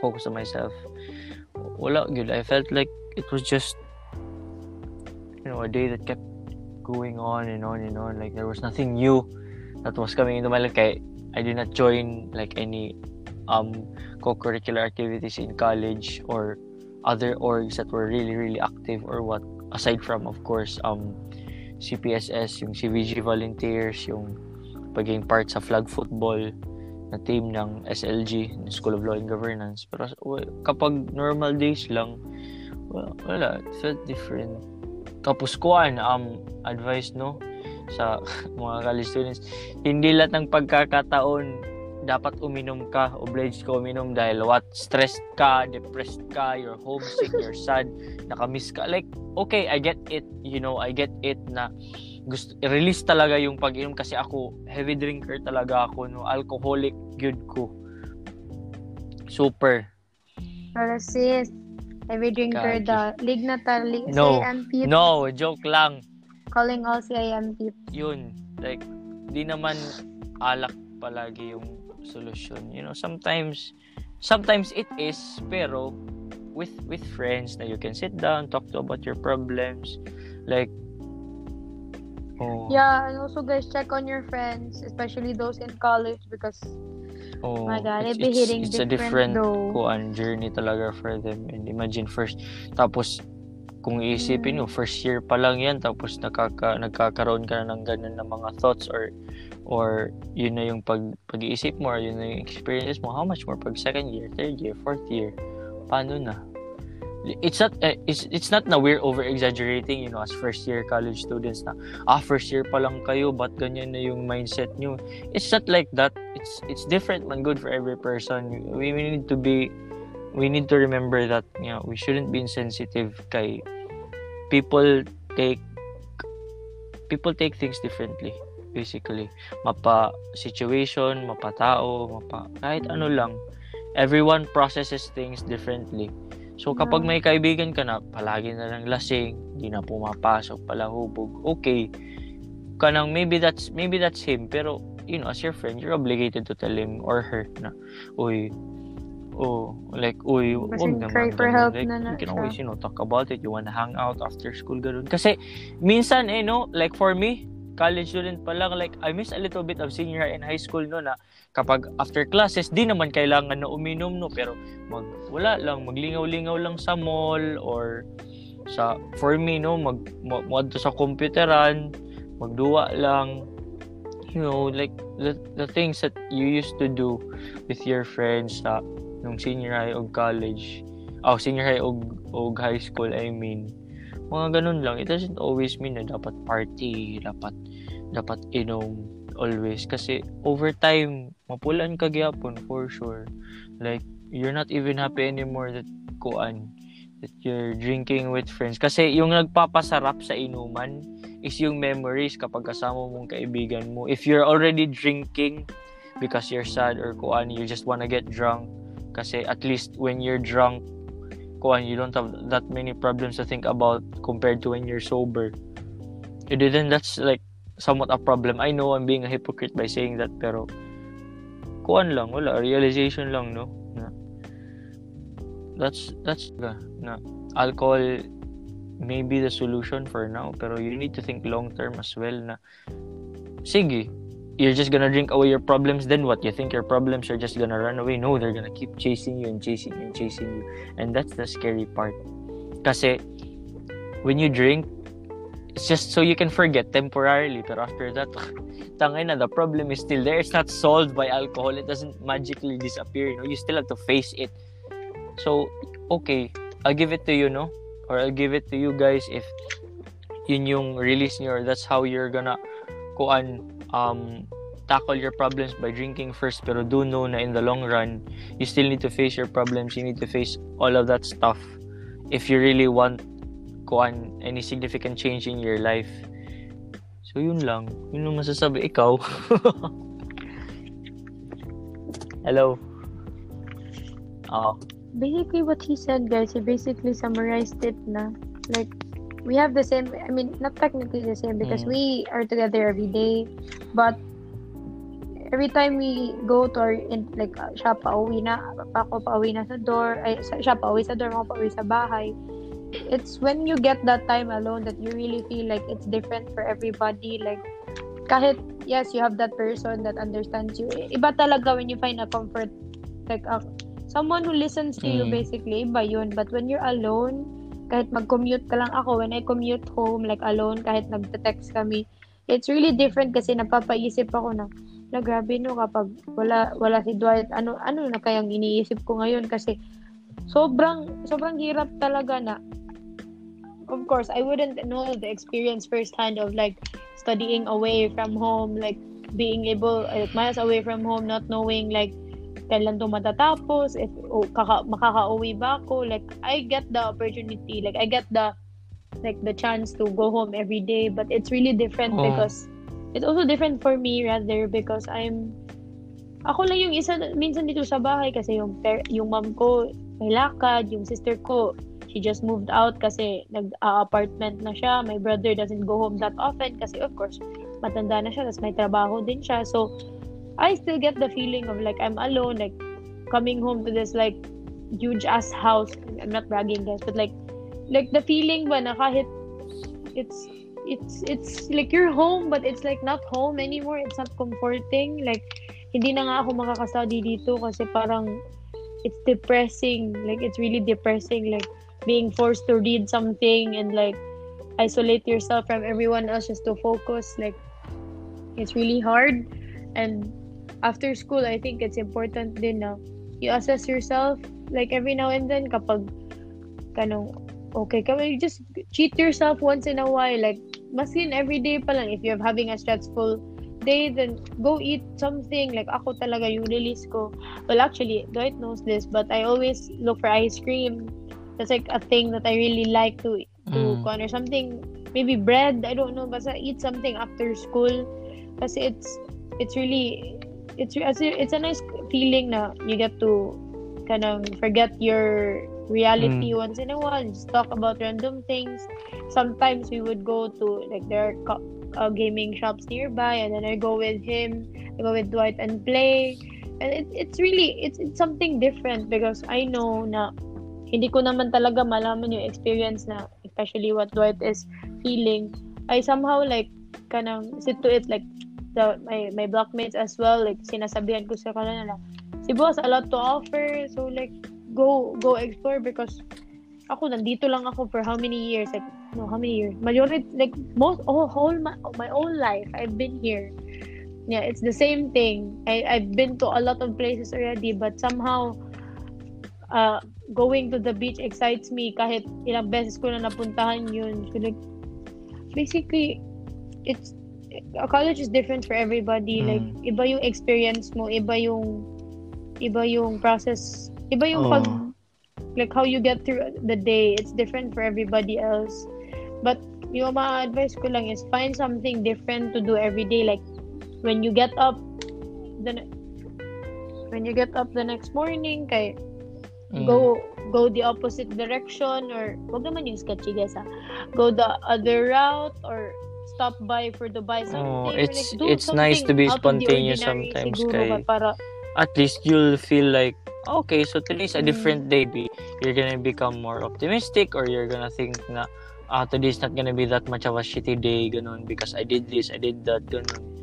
focus on myself wala good. I felt like it was just you know a day that kept going on and on and on. Like there was nothing new that was coming into my life. Kaya I did not join like any um co-curricular activities in college or other orgs that were really really active or what aside from of course um CPSS yung CVG volunteers yung pagiging part sa flag football na team ng SLG School of Law and Governance. Pero well, kapag normal days lang wala, wala it felt different. Tapos kuan um advice no sa [laughs] mga college students hindi lahat ng pagkakataon dapat uminom ka, obliged ka uminom dahil what, stressed ka, depressed ka, you're homesick, you're sad, nakamiss ka. Like, okay, I get it, you know, I get it na gusto, release talaga yung pag-inom kasi ako, heavy drinker talaga ako, no, alcoholic, good ko. Super. Para sis, every drinker the lig na ta, lig No. CIM peeps. No, joke lang. Calling all CIM peeps. Yun, like, di naman alak palagi yung solution. You know, sometimes, sometimes it is, pero with with friends na you can sit down, talk to about your problems, like, oh, Yeah, and also guys, check on your friends, especially those in college because oh, my God, it's, it's, hitting it's a different, different though. kuan journey talaga for them. And imagine first, tapos kung iisipin mo, first year pa lang yan, tapos nakaka, nagkakaroon ka na ng ganun na mga thoughts or or yun na yung pag, pag-iisip mo or yun na yung experience mo, how much more pag second year, third year, fourth year, paano na? It's not eh, it's it's not na we're over exaggerating, you know, as first year college students na ah first year pa lang kayo, but ganyan na yung mindset nyo. It's not like that. It's it's different man good for every person. We, we need to be we need to remember that you know, we shouldn't be insensitive kay people take people take things differently basically. Mapa situation, mapa tao, mapa kahit ano lang. Everyone processes things differently. So kapag may kaibigan ka na palagi na lang lasing, hindi na pumapasok, pala hubog. Okay. Kanang maybe that's maybe that's him pero you know as your friend you're obligated to tell him or her na uy oh like uy wag naman cry for help like, na na you can always you know talk about it you wanna hang out after school ganun kasi minsan eh no like for me college student pa lang like I miss a little bit of senior and high school no na kapag after classes di naman kailangan na uminom no pero mag wala lang maglingaw-lingaw lang sa mall or sa for me no mag adto sa computeran magduwa lang. You know like the, the things that you used to do with your friends sa nung senior high o college oh senior high o, o high school I mean mga ganun lang. It doesn't always mean na dapat party dapat dapat inom always. Kasi over time mapulan ka gyapon for sure. Like you're not even happy anymore that kuan that you're drinking with friends. Kasi yung nagpapasarap sa inuman is yung memories kapag kasama mong kaibigan mo. If you're already drinking because you're sad or kuan you just wanna get drunk. Kasi at least when you're drunk kuan you don't have that many problems to think about compared to when you're sober. And then that's like somewhat a problem. I know I'm being a hypocrite by saying that pero kuan lang wala realization lang no? Na that's that's na alcohol may be the solution for now pero you need to think long term as well na sige you're just gonna drink away your problems then what? You think your problems are just gonna run away? No they're gonna keep chasing you and chasing you and chasing you. And that's the scary part. Kasi when you drink it's just so you can forget temporarily but after that [laughs] tangay na the problem is still there. It's not solved by alcohol. It doesn't magically disappear you know? You still have to face it. So okay I'll give it to you no? Or I'll give it to you guys if yun yung release niyo or that's how you're gonna kuan um tackle your problems by drinking first pero do know na in the long run you still need to face your problems you need to face all of that stuff if you really want kuan any significant change in your life. So yun lang. Yun yung masasabi. Ikaw? [laughs] Hello? Oh basically what he said guys he basically summarized it na like we have the same i mean not technically the same because Mm. we are together every day but every time we go to our in, like uh, siya pa uwi na ako pa uwi na sa door ay siya pa uwi sa door ako pa uwi sa bahay it's when you get that time alone that you really feel like it's different for everybody like kahit yes you have that person that understands you iba talaga when you find a comfort like a, someone who listens to you Mm. basically iba yun but when you're alone kahit mag-commute ka lang ako when I commute home like alone kahit nagte-text kami it's really different kasi napapaisip ako na na grabe no kapag wala wala si Dwight ano ano na kayang iniisip ko ngayon? Kasi sobrang sobrang hirap talaga na of course I wouldn't know the experience firsthand of like studying away from home like being able like miles away from home not knowing like kailan to matatapos if o, kaka, makaka-uwi ba ako like I get the opportunity like I get the like the chance to go home every day but it's really different Oh. because it's also different for me rather because I'm ako lang yung isa minsan dito sa bahay kasi yung per, yung mom ko may lakad yung sister ko she just moved out kasi nag-apartment na siya my brother doesn't go home that often kasi of course matanda na siya tapos may trabaho din siya so I still get the feeling of like I'm alone like coming home to this like huge ass house. I'm not bragging guys but like like the feeling na kahit it's it's it's like you're home but it's like not home anymore. It's not comforting. Like hindi na nga ako makaka-study dito kasi parang it's depressing. Like it's really depressing like being forced to read something and like isolate yourself from everyone else just to focus. Like it's really hard. And after school I think it's important din na you assess yourself like every now and then kapag kanong okay ka you just cheat yourself once in a while like masin every day pa lang if you're having a stressful day then go eat something like ako talaga yung release ko. Well actually Dwight knows this but I always look for ice cream. That's like a thing that I really like to to Mm. or something maybe bread I don't know basta eat something after school. Kasi it's it's really it's it's a nice feeling na you get to kind of forget your reality mm. once in a while. Just talk about random things. Sometimes we would go to like there are uh, gaming shops nearby and then i go with him. I go with dwight and play. And it, it's really it's, it's something different because i know na hindi ko naman talaga malaman yung experience na especially what dwight is feeling. I somehow like kind of sit to it like the my my blockmates as well like sinasabihan ko sa kanila si boss a lot to offer. So like go go explore because ako nandito lang ako for how many years? Like no how many years? Majority like most oh whole my, my whole life I've been here. Yeah it's the same thing. I I've been to a lot of places already but somehow uh going to the beach excites me. Kahit ilang beses ko na napuntahan yun. So like basically it's college is different for everybody mm. like iba yung experience mo iba yung iba yung process Iba yung oh. pag like how you get through the day. It's different for everybody else. But yung mga advice ko lang is find something different to do every day. Like when you get up the when you get up the next morning kay mm. go go the opposite direction or wag naman yung sketchy guys ha. Go the other route or stop by for to buy something. Oh, it's like, it's nice to be spontaneous sometimes kay para at least you'll feel like okay, so today's a different mm. day. Be you're gonna become more optimistic, or you're gonna think na uh, today's not gonna be that much of a shitty day, ganun, because I did this, I did that, ganun.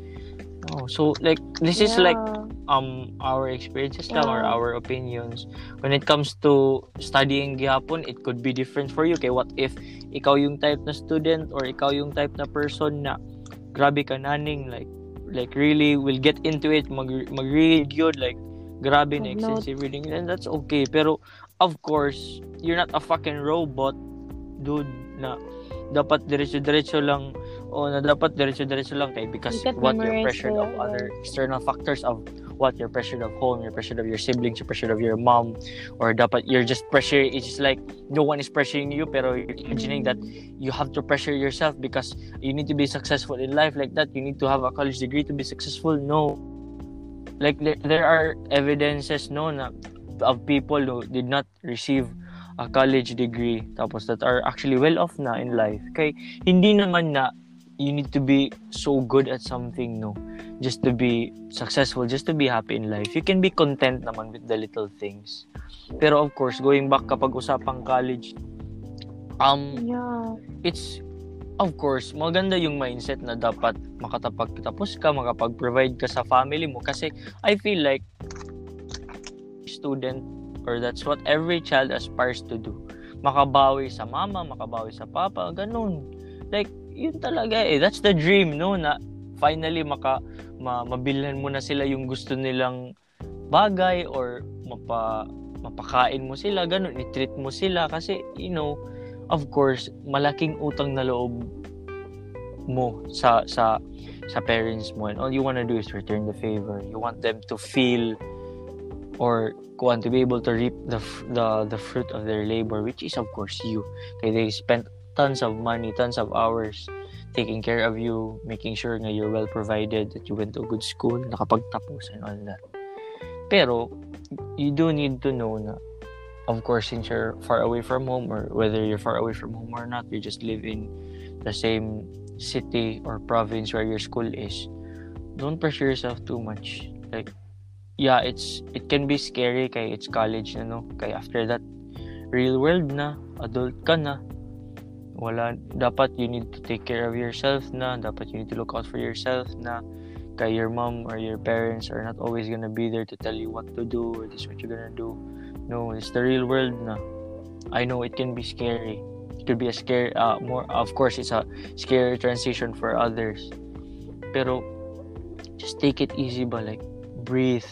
Oh, so like this yeah. is like um our experiences yeah. lang or our opinions. When it comes to studying gihapon, it could be different for you. Okay, what if ikaw yung type na student or ikaw yung type na person na grabe ka naning like like really will get into it mag mag read good like grabe na excessive reading and that's okay pero of course you're not a fucking robot dude na dapat diretso-diretso lang o na dapat diretso-diretso lang kay because what you're pressured of other external factors of what you're pressured of home you're pressured of your siblings you're pressured of your mom or dapat you're just pressure it's just like no one is pressuring you pero you're imagining that you have to pressure yourself because you need to be successful in life like that. You need to have a college degree to be successful. No. Like there, there are evidences no na of people who did not receive a college degree tapos that are actually well off na in life. Kay hindi naman na you need to be so good at something no just to be successful just to be happy in life you can be content naman with the little things pero of course going back kapag usapang college um yeah. it's of course, maganda yung mindset na dapat makatapag-tapos ka, makapag-provide ka sa family mo. Kasi I feel like student or that's what every child aspires to do. Makabawi sa mama, makabawi sa papa, ganun. Like, yun talaga eh. That's the dream, no? Na finally maka ma, mabilhan mo na sila yung gusto nilang bagay or mapa mapakain mo sila, ganun, i-treat mo sila kasi, you know, of course, malaking utang na loob mo sa sa sa parents mo and all you want to do is return the favor. You want them to feel or want to be able to reap the the the fruit of their labor which is of course you. Okay, they spent tons of money, tons of hours taking care of you, making sure nga you're well provided, that you went to a good school, nakapagtapos and all that. Pero you do need to know na of course, since you're far away from home, or whether you're far away from home or not, you just live in the same city or province where your school is. Don't pressure yourself too much. Like, yeah, it's it can be scary kay it's college na no. Kay after that, real world na, adult ka na. Wala, dapat you need to take care of yourself na, dapat you need to look out for yourself na. Kay your mom or your parents are not always gonna be there to tell you what to do or this is what you're gonna do. No it's the real world na. I know it can be scary. It could be a scare uh, more of course it's a scary transition for others. Pero just take it easy but like breathe.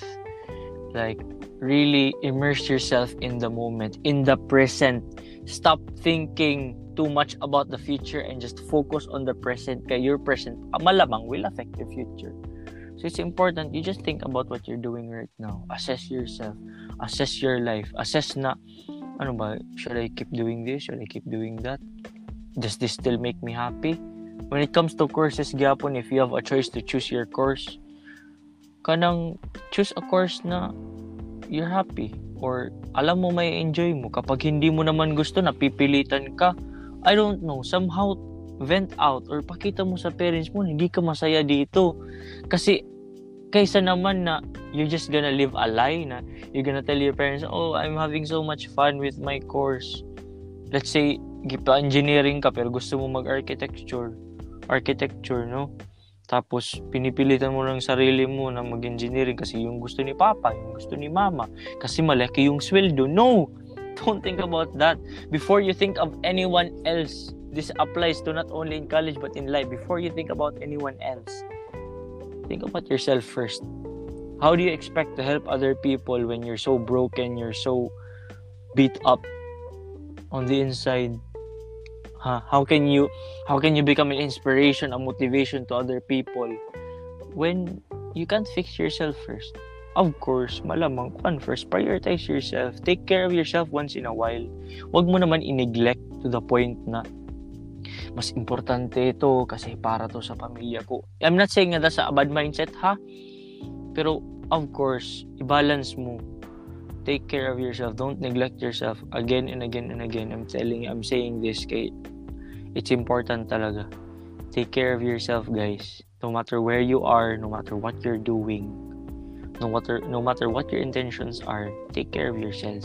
Like really immerse yourself in the moment in the present stop thinking too much about the future and just focus on the present kaya your present ah, malamang will affect your future so it's important you just think about what you're doing right now assess yourself assess your life. Assess na, ano ba, should I keep doing this? Should I keep doing that? Does this still make me happy? when it comes to courses gyapon if you have a choice to choose your course kanang choose a course na you're happy or alam mo may enjoy mo. Kapag hindi mo naman gusto na pipilitan ka. I don't know. Somehow vent out or pakita mo sa parents mo hindi ka masaya dito. Kasi kaysa naman na you're just gonna live a lie na you're gonna tell your parents oh I'm having so much fun with my course. Let's say gipa engineering ka pero gusto mo mag architecture architecture no tapos, pinipilitan mo ng sarili mo na mag-engineering kasi yung gusto ni Papa, yung gusto ni Mama. Kasi malaki yung sweldo. No! Don't think about that. Before you think of anyone else, this applies to not only in college but in life. Before you think about anyone else, think about yourself first. How do you expect to help other people when you're so broken, you're so beat up on the inside? Huh? How can you how can you become an inspiration, a motivation to other people when you can't fix yourself first? Of course, malamang kwan first, prioritize yourself. Take care of yourself once in a while. Huwag mo naman i-neglect to the point na mas importante ito kasi para to sa pamilya ko. I'm not saying na that's a bad mindset ha. Pero of course, i-balance mo. Take care of yourself. Don't neglect yourself again and again and again. I'm telling you, I'm saying this kay it's important talaga. Take care of yourself, guys. No matter where you are, no matter what you're doing, no matter no matter what your intentions are, take care of yourself.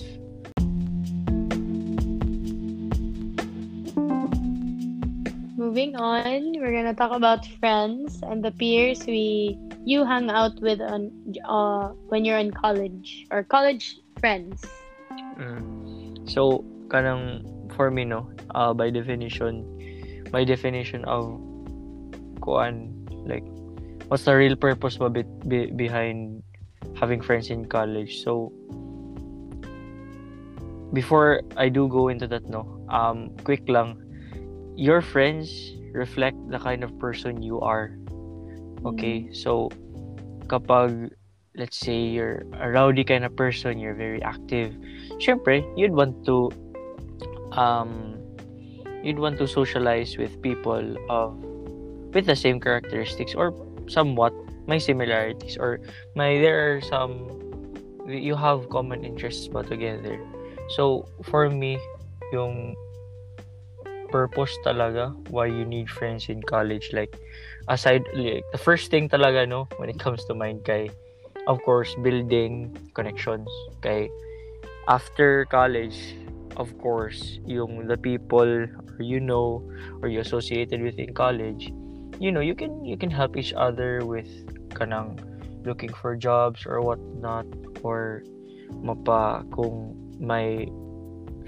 Moving on, we're gonna talk about friends and the peers we you hang out with on uh, when you're in college or college friends. Mm. So, kanang for me no, uh, by definition, by definition of kuan like what's the real purpose ba be, be, behind having friends in college so before I do go into that no um quick lang your friends reflect the kind of person you are okay mm. so kapag let's say you're a rowdy kind of person you're very active syempre you'd want to um you'd want to socialize with people of with the same characteristics or somewhat may similarities or may there are some you have common interests ba together. So for me yung purpose talaga why you need friends in college like aside like the first thing talaga no when it comes to mind kay of course building connections. Kay after college of course yung the people or you know or you associated with in college you know you can you can help each other with kanang looking for jobs or what not or mapa kung may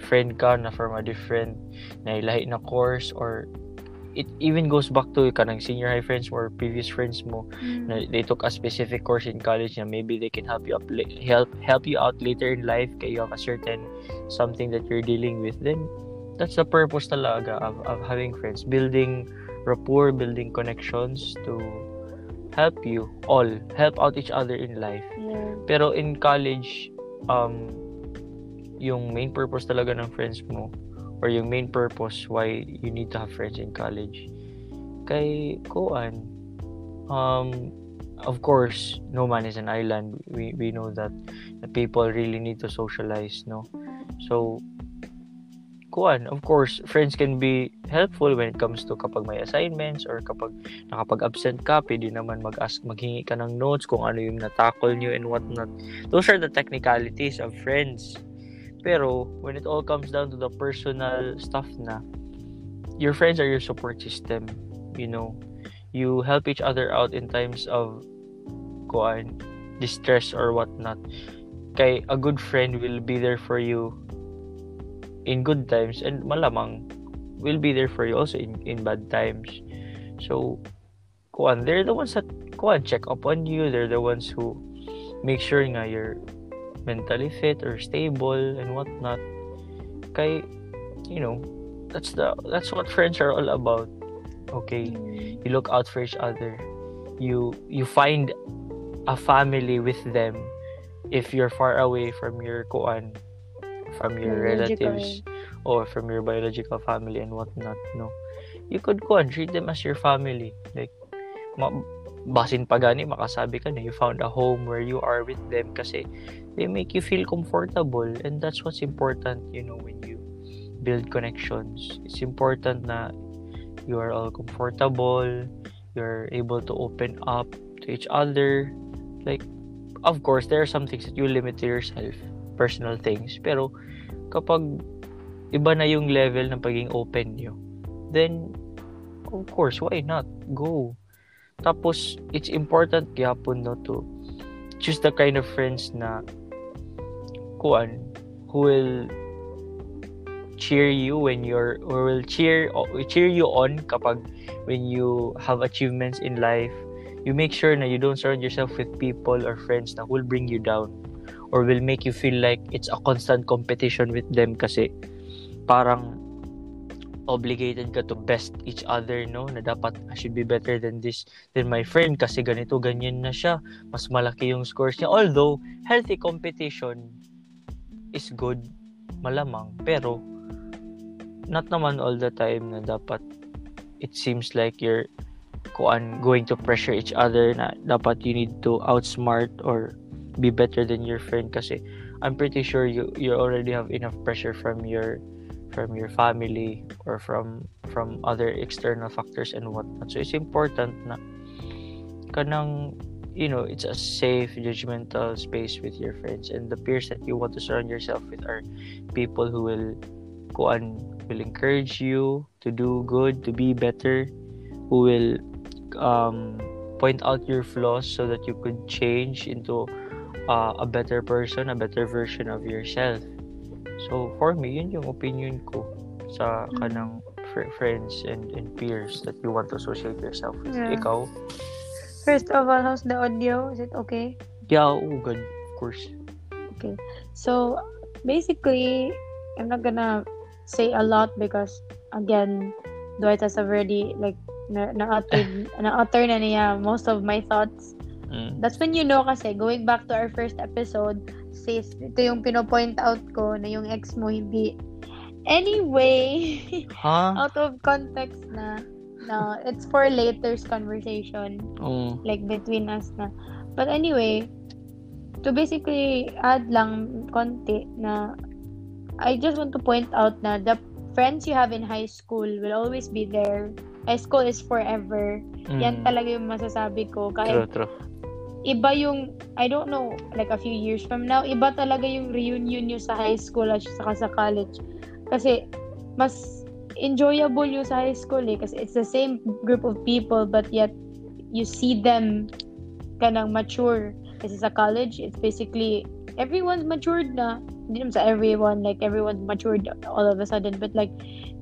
friend ka na from a different na ilahi na course or it even goes back to kanang senior high friends or previous friends mo mm. na they took a specific course in college na maybe they can help you up help help you out later in life kay you have a certain something that you're dealing with then that's the purpose talaga of, of having friends building rapport building connections to help you all help out each other in life yeah. pero in college um yung main purpose talaga ng friends mo or yung main purpose why you need to have friends in college. Kay kuan um of course no man is an island. We we know that the people really need to socialize no? So kuan of course friends can be helpful when it comes to kapag may assignments or kapag nakapag-absent ka pwede naman mag-ask maghingi ka ng notes kung ano yung natakol nyo and what not those are the technicalities of friends pero when it all comes down to the personal stuff na your friends are your support system you know you help each other out in times of kuan distress or whatnot. kay a good friend will be there for you in good times and malamang will be there for you also in, in bad times. So, kuan, they're the ones that kuan check up on you. They're the ones who make sure nga you're mentally fit or stable and whatnot. Kay, you know, that's the that's what friends are all about. Okay, you look out for each other. You you find a family with them if you're far away from your kuan from your relatives or from your biological family and whatnot no you could go and treat them as your family. Like, ma- basin pa gani, makasabi ka na you found a home where you are with them kasi they make you feel comfortable and that's what's important, you know, when you build connections. It's important na you are all comfortable, you're able to open up to each other. Like, of course, there are some things that you limit to yourself, personal things. Pero, kapag iba na yung level ng pagiging open nyo, then, of course, why not? Go. Tapos, it's important gyapon no to choose the kind of friends na kuan who will cheer you when you're or will cheer cheer you on kapag when you have achievements in life you make sure na you don't surround yourself with people or friends na will bring you down or will make you feel like it's a constant competition with them kasi parang obligated ka to best each other, no? Na dapat I should be better than this, than my friend kasi ganito, ganyan na siya. Mas malaki yung scores niya. Although, healthy competition is good, malamang. Pero, not naman all the time na dapat it seems like you're kuan going to pressure each other na dapat you need to outsmart or be better than your friend kasi I'm pretty sure you you already have enough pressure from your from your family or from from other external factors and whatnot. So it's important na kanang you know it's a safe judgmental space with your friends and the peers that you want to surround yourself with are people who will go on will encourage you to do good to be better who will um, point out your flaws so that you could change into uh, a better person a better version of yourself So, for me, yun yung opinion ko sa Mm. kanang fr- friends and, and peers that you want to associate yourself with. Yeah. Ikaw? First of all, how's the audio? Is it okay? Yeah, oh, good. Of course. So basically, I'm not gonna say a lot because again, Dwight has already like na na-utter [laughs] na-utter na niya most of my thoughts. Mm. That's when you know kasi going back to our first episode, sis, ito yung pinopoint out ko na yung ex mo hindi anyway Ha? [laughs] out of context na no, it's for later's conversation Oh. like between us na. But anyway, to basically add lang konti na I just want to point out na the friends you have in high school will always be there. High school is forever. Mm. Yan talaga yung masasabi ko. Kahit True, true. iba yung, I don't know, like a few years from now, iba talaga yung reunion nyo sa high school at saka sa college. Kasi, mas enjoyable yung sa high school eh. Kasi it's the same group of people but yet, you see them kanang mature. Kasi sa college, it's basically, everyone's matured na. Hindi naman sa everyone, like everyone's matured all of a sudden. But like,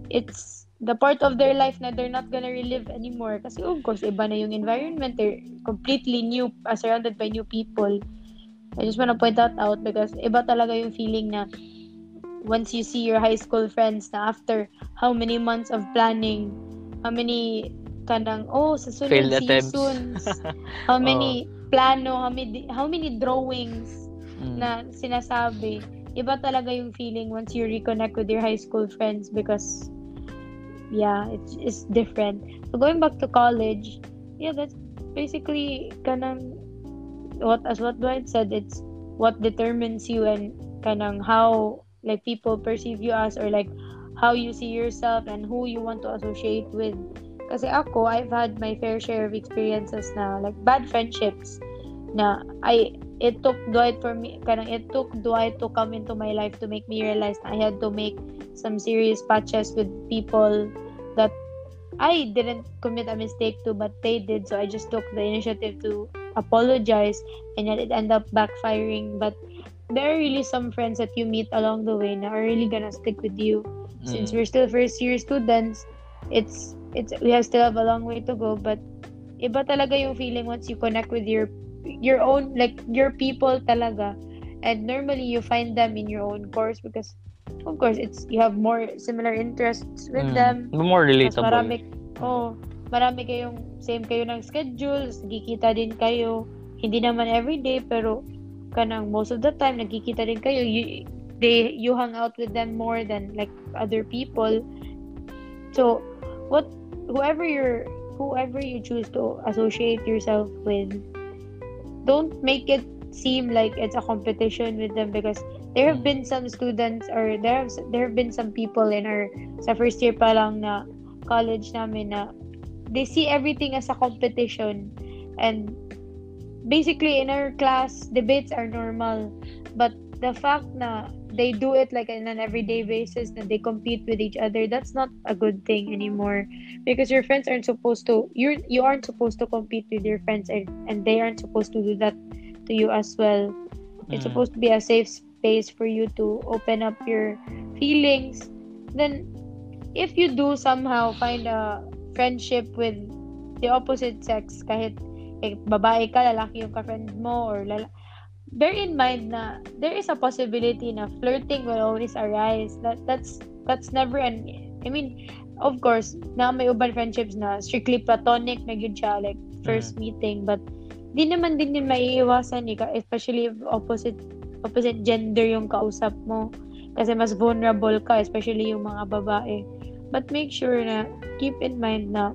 it's the part of their life na they're not gonna relive anymore. Kasi of course, iba na yung environment. They're completely new, uh, surrounded by new people. I just wanna point that out because iba talaga yung feeling na once you see your high school friends na after how many months of planning, how many kanang, oh, sa sunod Failed seasons, [laughs] how many plano, how many, how many drawings, Mm. na sinasabi. Iba talaga yung feeling once you reconnect with your high school friends because yeah, it's it's different. So going back to college, yeah, that's basically kanang what as what Dwight said, it's what determines you and kanang how like people perceive you as or like how you see yourself and who you want to associate with. Kasi ako, I've had my fair share of experiences na like bad friendships na I it took Dwight for me kanang it took Dwight to come into my life to make me realize na I had to make some serious patches with people that I didn't commit a mistake to but they did so I just took the initiative to apologize and yet it ended up backfiring but there are really some friends that you meet along the way na are really gonna stick with you since Mm. we're still first year students it's it's we have still have a long way to go but iba talaga yung feeling once you connect with your your own like your people talaga and normally you find them in your own course because of course it's you have more similar interests with Mm. them More mas relatable. marami oh marami kayong same kayo ng schedules nagkikita din kayo hindi naman everyday pero kanang most of the time nagkikita din kayo. You, they you hang out with them more than like other people. So what whoever you're whoever you choose to associate yourself with don't make it seem like it's a competition with them because there have mm. been some students or there have there have been some people in our sa first year pa lang na college namin na they see everything as a competition and basically in our class debates are normal. But the fact na they do it like in an everyday basis that they compete with each other that's not a good thing anymore. Because your friends aren't supposed to you you aren't supposed to compete with your friends and, and they aren't supposed to do that to you as well. It's Mm. supposed to be a safe space for you to open up your feelings. Then if you do somehow find a friendship with the opposite sex kahit eh, babae ka lalaki yung ka-friend mo or lala- bear in mind na there is a possibility na flirting will always arise. That that's that's never an I mean, of course, na may uban friendships na strictly platonic na yun siya like first meeting but di naman din yun maiiwasan eh, especially if opposite opposite gender yung kausap mo. Kasi mas vulnerable ka especially yung mga babae. But make sure na keep in mind na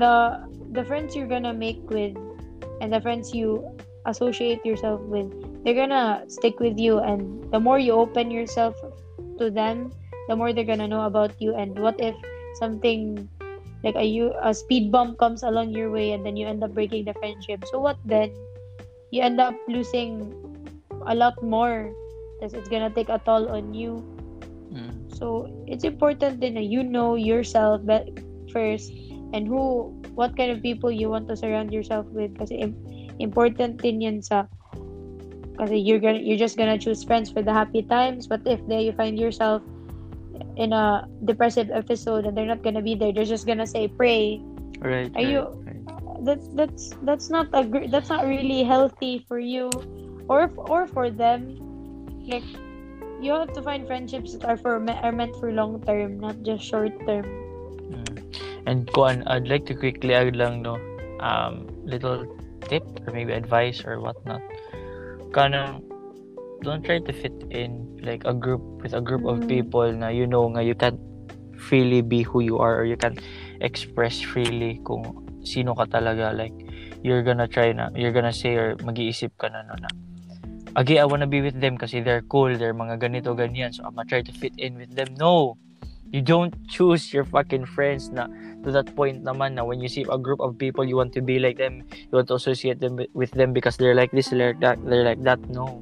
the the friends you're gonna make with and the friends you associate yourself with they're gonna stick with you. And the more you open yourself to them the more they're gonna know about you. And what if something like a you a speed bump comes along your way and then you end up breaking the friendship? So what then? You end up losing a lot more because it's gonna take a toll on you. Mm. so it's important that you know yourself first and who what kind of people you want to surround yourself with kasi important din yan sa kasi you're gonna you're just gonna choose friends for the happy times but if there you find yourself in a depressive episode and they're not gonna be there they're just gonna say pray Right. Are right, you- right. that's that's that's not a gr- that's not really healthy for you or or for them like you have to find friendships that are for me- are meant for long term not just short term. And kuan, I'd like to quickly add lang no, um, little tip or maybe advice or whatnot. Kana, don't try to fit in like a group with a group of Mm. people na you know nga you can't freely be who you are or you can express freely kung sino ka talaga like you're gonna try na you're gonna say or mag-iisip ka na no na Agi, I wanna be with them kasi they're cool, they're mga ganito, ganyan. So, I'm gonna try to fit in with them. No! You don't choose your fucking friends na to that point naman na when you see a group of people, you want to be like them, you want to associate them with- them because they're like this, they're like that, they're like that. No.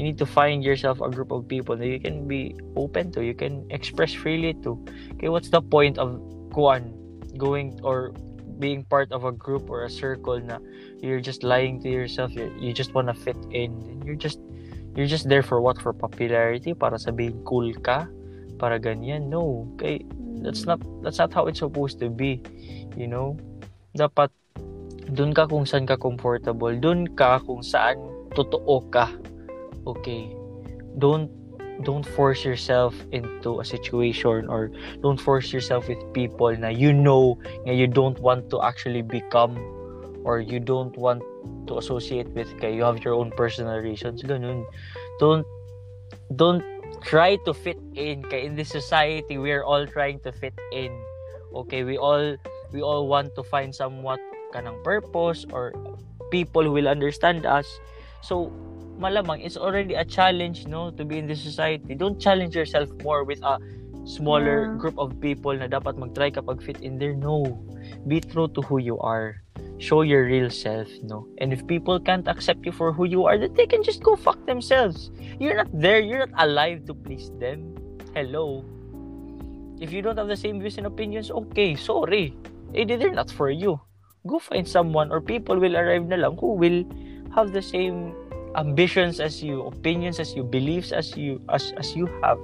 You need to find yourself a group of people that you can be open to, you can express freely to. Okay, what's the point of kuan going or being part of a group or a circle na you're just lying to yourself, you you just wanna fit in, you're just you're just there for what for popularity para sabihin cool ka para ganyan no okay that's not that's not how it's supposed to be you know? Dapat dun ka kung saan ka comfortable. Dun ka kung saan totoo ka. Okay? Don't don't force yourself into a situation or don't force yourself with people na you know na you don't want to actually become or you don't want to associate with kay you have your own personal reasons. Ganun. Don't don't try to fit in. Kay in this society we're all trying to fit in. Okay we all we all want to find somewhat kanang purpose or people who will understand us. So malamang it's already a challenge no to be in this society. Don't challenge yourself more with a smaller Yeah. group of people na dapat mag-try kapag fit in there. No. Be true to who you are show your real self no and if people can't accept you for who you are then they can just go fuck themselves. You're not there. You're not alive to please them. Hello. If you don't have the same views and opinions okay sorry. Eh they're not for you. Go find someone or people will arrive na lang who will have the same ambitions as you opinions as you beliefs as you as as you have.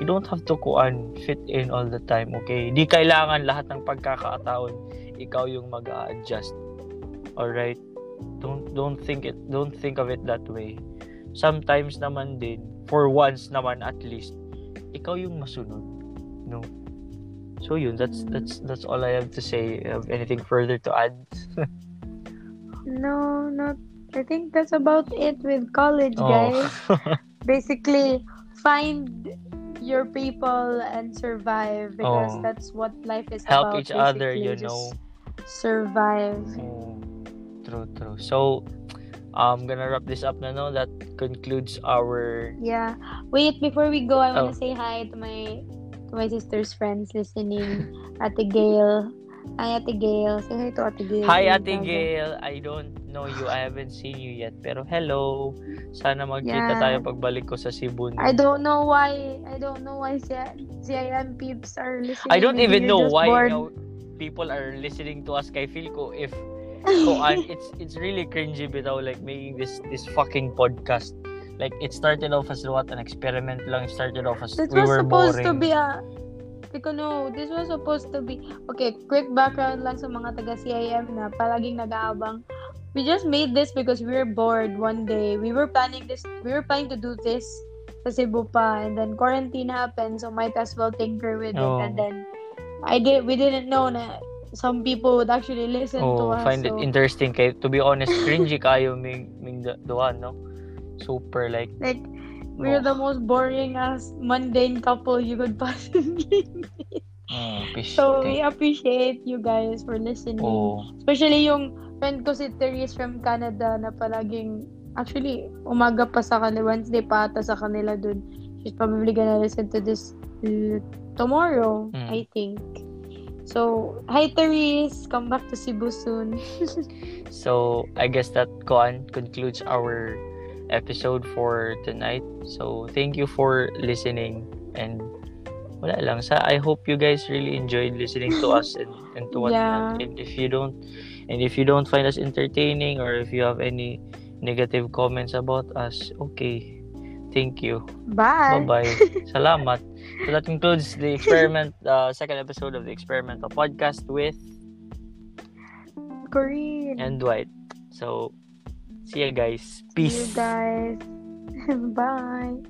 You don't have to kuan fit in all the time okay? Di kailangan lahat ng pagkakataon ikaw yung mag-adjust all right don't don't think it don't think of it that way sometimes naman din for once naman at least ikaw yung masunod no so yun that's that's that's all I have to say have anything further to add [laughs] no not i think that's about it with college Oh. guys [laughs] basically find your people and survive because Oh. that's what life is Help about. each other, basically, you just know. Survive. Oh, true, true. So, I'm gonna wrap this up na, no? That concludes our... Yeah. Wait, before we go, I want Oh. say hi to my to my sister's friends listening. Ate Gail. Hi, Ate Gail. Say hi to Ate Gail. Hi, Ate. Gail. I don't know you. I haven't seen you yet. Pero hello. Sana magkita Yeah. tayo pagbalik ko sa Cebu. I don't know why. I don't know why si peeps are listening. I don't even know why bored. you know, people are listening to us kay feel ko if [laughs] koan it's it's really cringy bitaw like making this this fucking podcast like it started off as what an experiment lang it started off as This we was were supposed boring to be a Because no, this was supposed to be Okay, quick background lang sa mga taga CIM na palaging nag-aabang. We just made this because we were bored one day. We were planning this we were planning to do this sa Cebu pa and then quarantine happened so might as well tinker with Oh. it and then I did we didn't know na some people would actually listen to oh us. find it so- interesting kay to be honest cringy kayo ming ming duhan no super like like we're the most boring as mundane couple you could [laughs] possibly meet. fish So we appreciate you guys for listening. oh Especially yung friend ko si Therese from Canada na palaging actually umaga pa sa kanila Wednesday pa ata sa kanila dun. She's probably gonna listen to this tomorrow, Mm. I think. So, hi Therese, come back to Cebu soon. [laughs] So, I guess that concludes our episode for tonight. So, thank you for listening and wala lang sa I hope you guys really enjoyed listening to us and, and to what Yeah. and if you don't and if you don't find us entertaining or if you have any negative comments about us, okay. Thank you. Bye. Bye-bye. Salamat. [laughs] So that concludes the experiment [laughs] uh, second episode of the experimental podcast with Corinne. and Dwight. So, see you guys. Peace. See you guys. [laughs] Bye.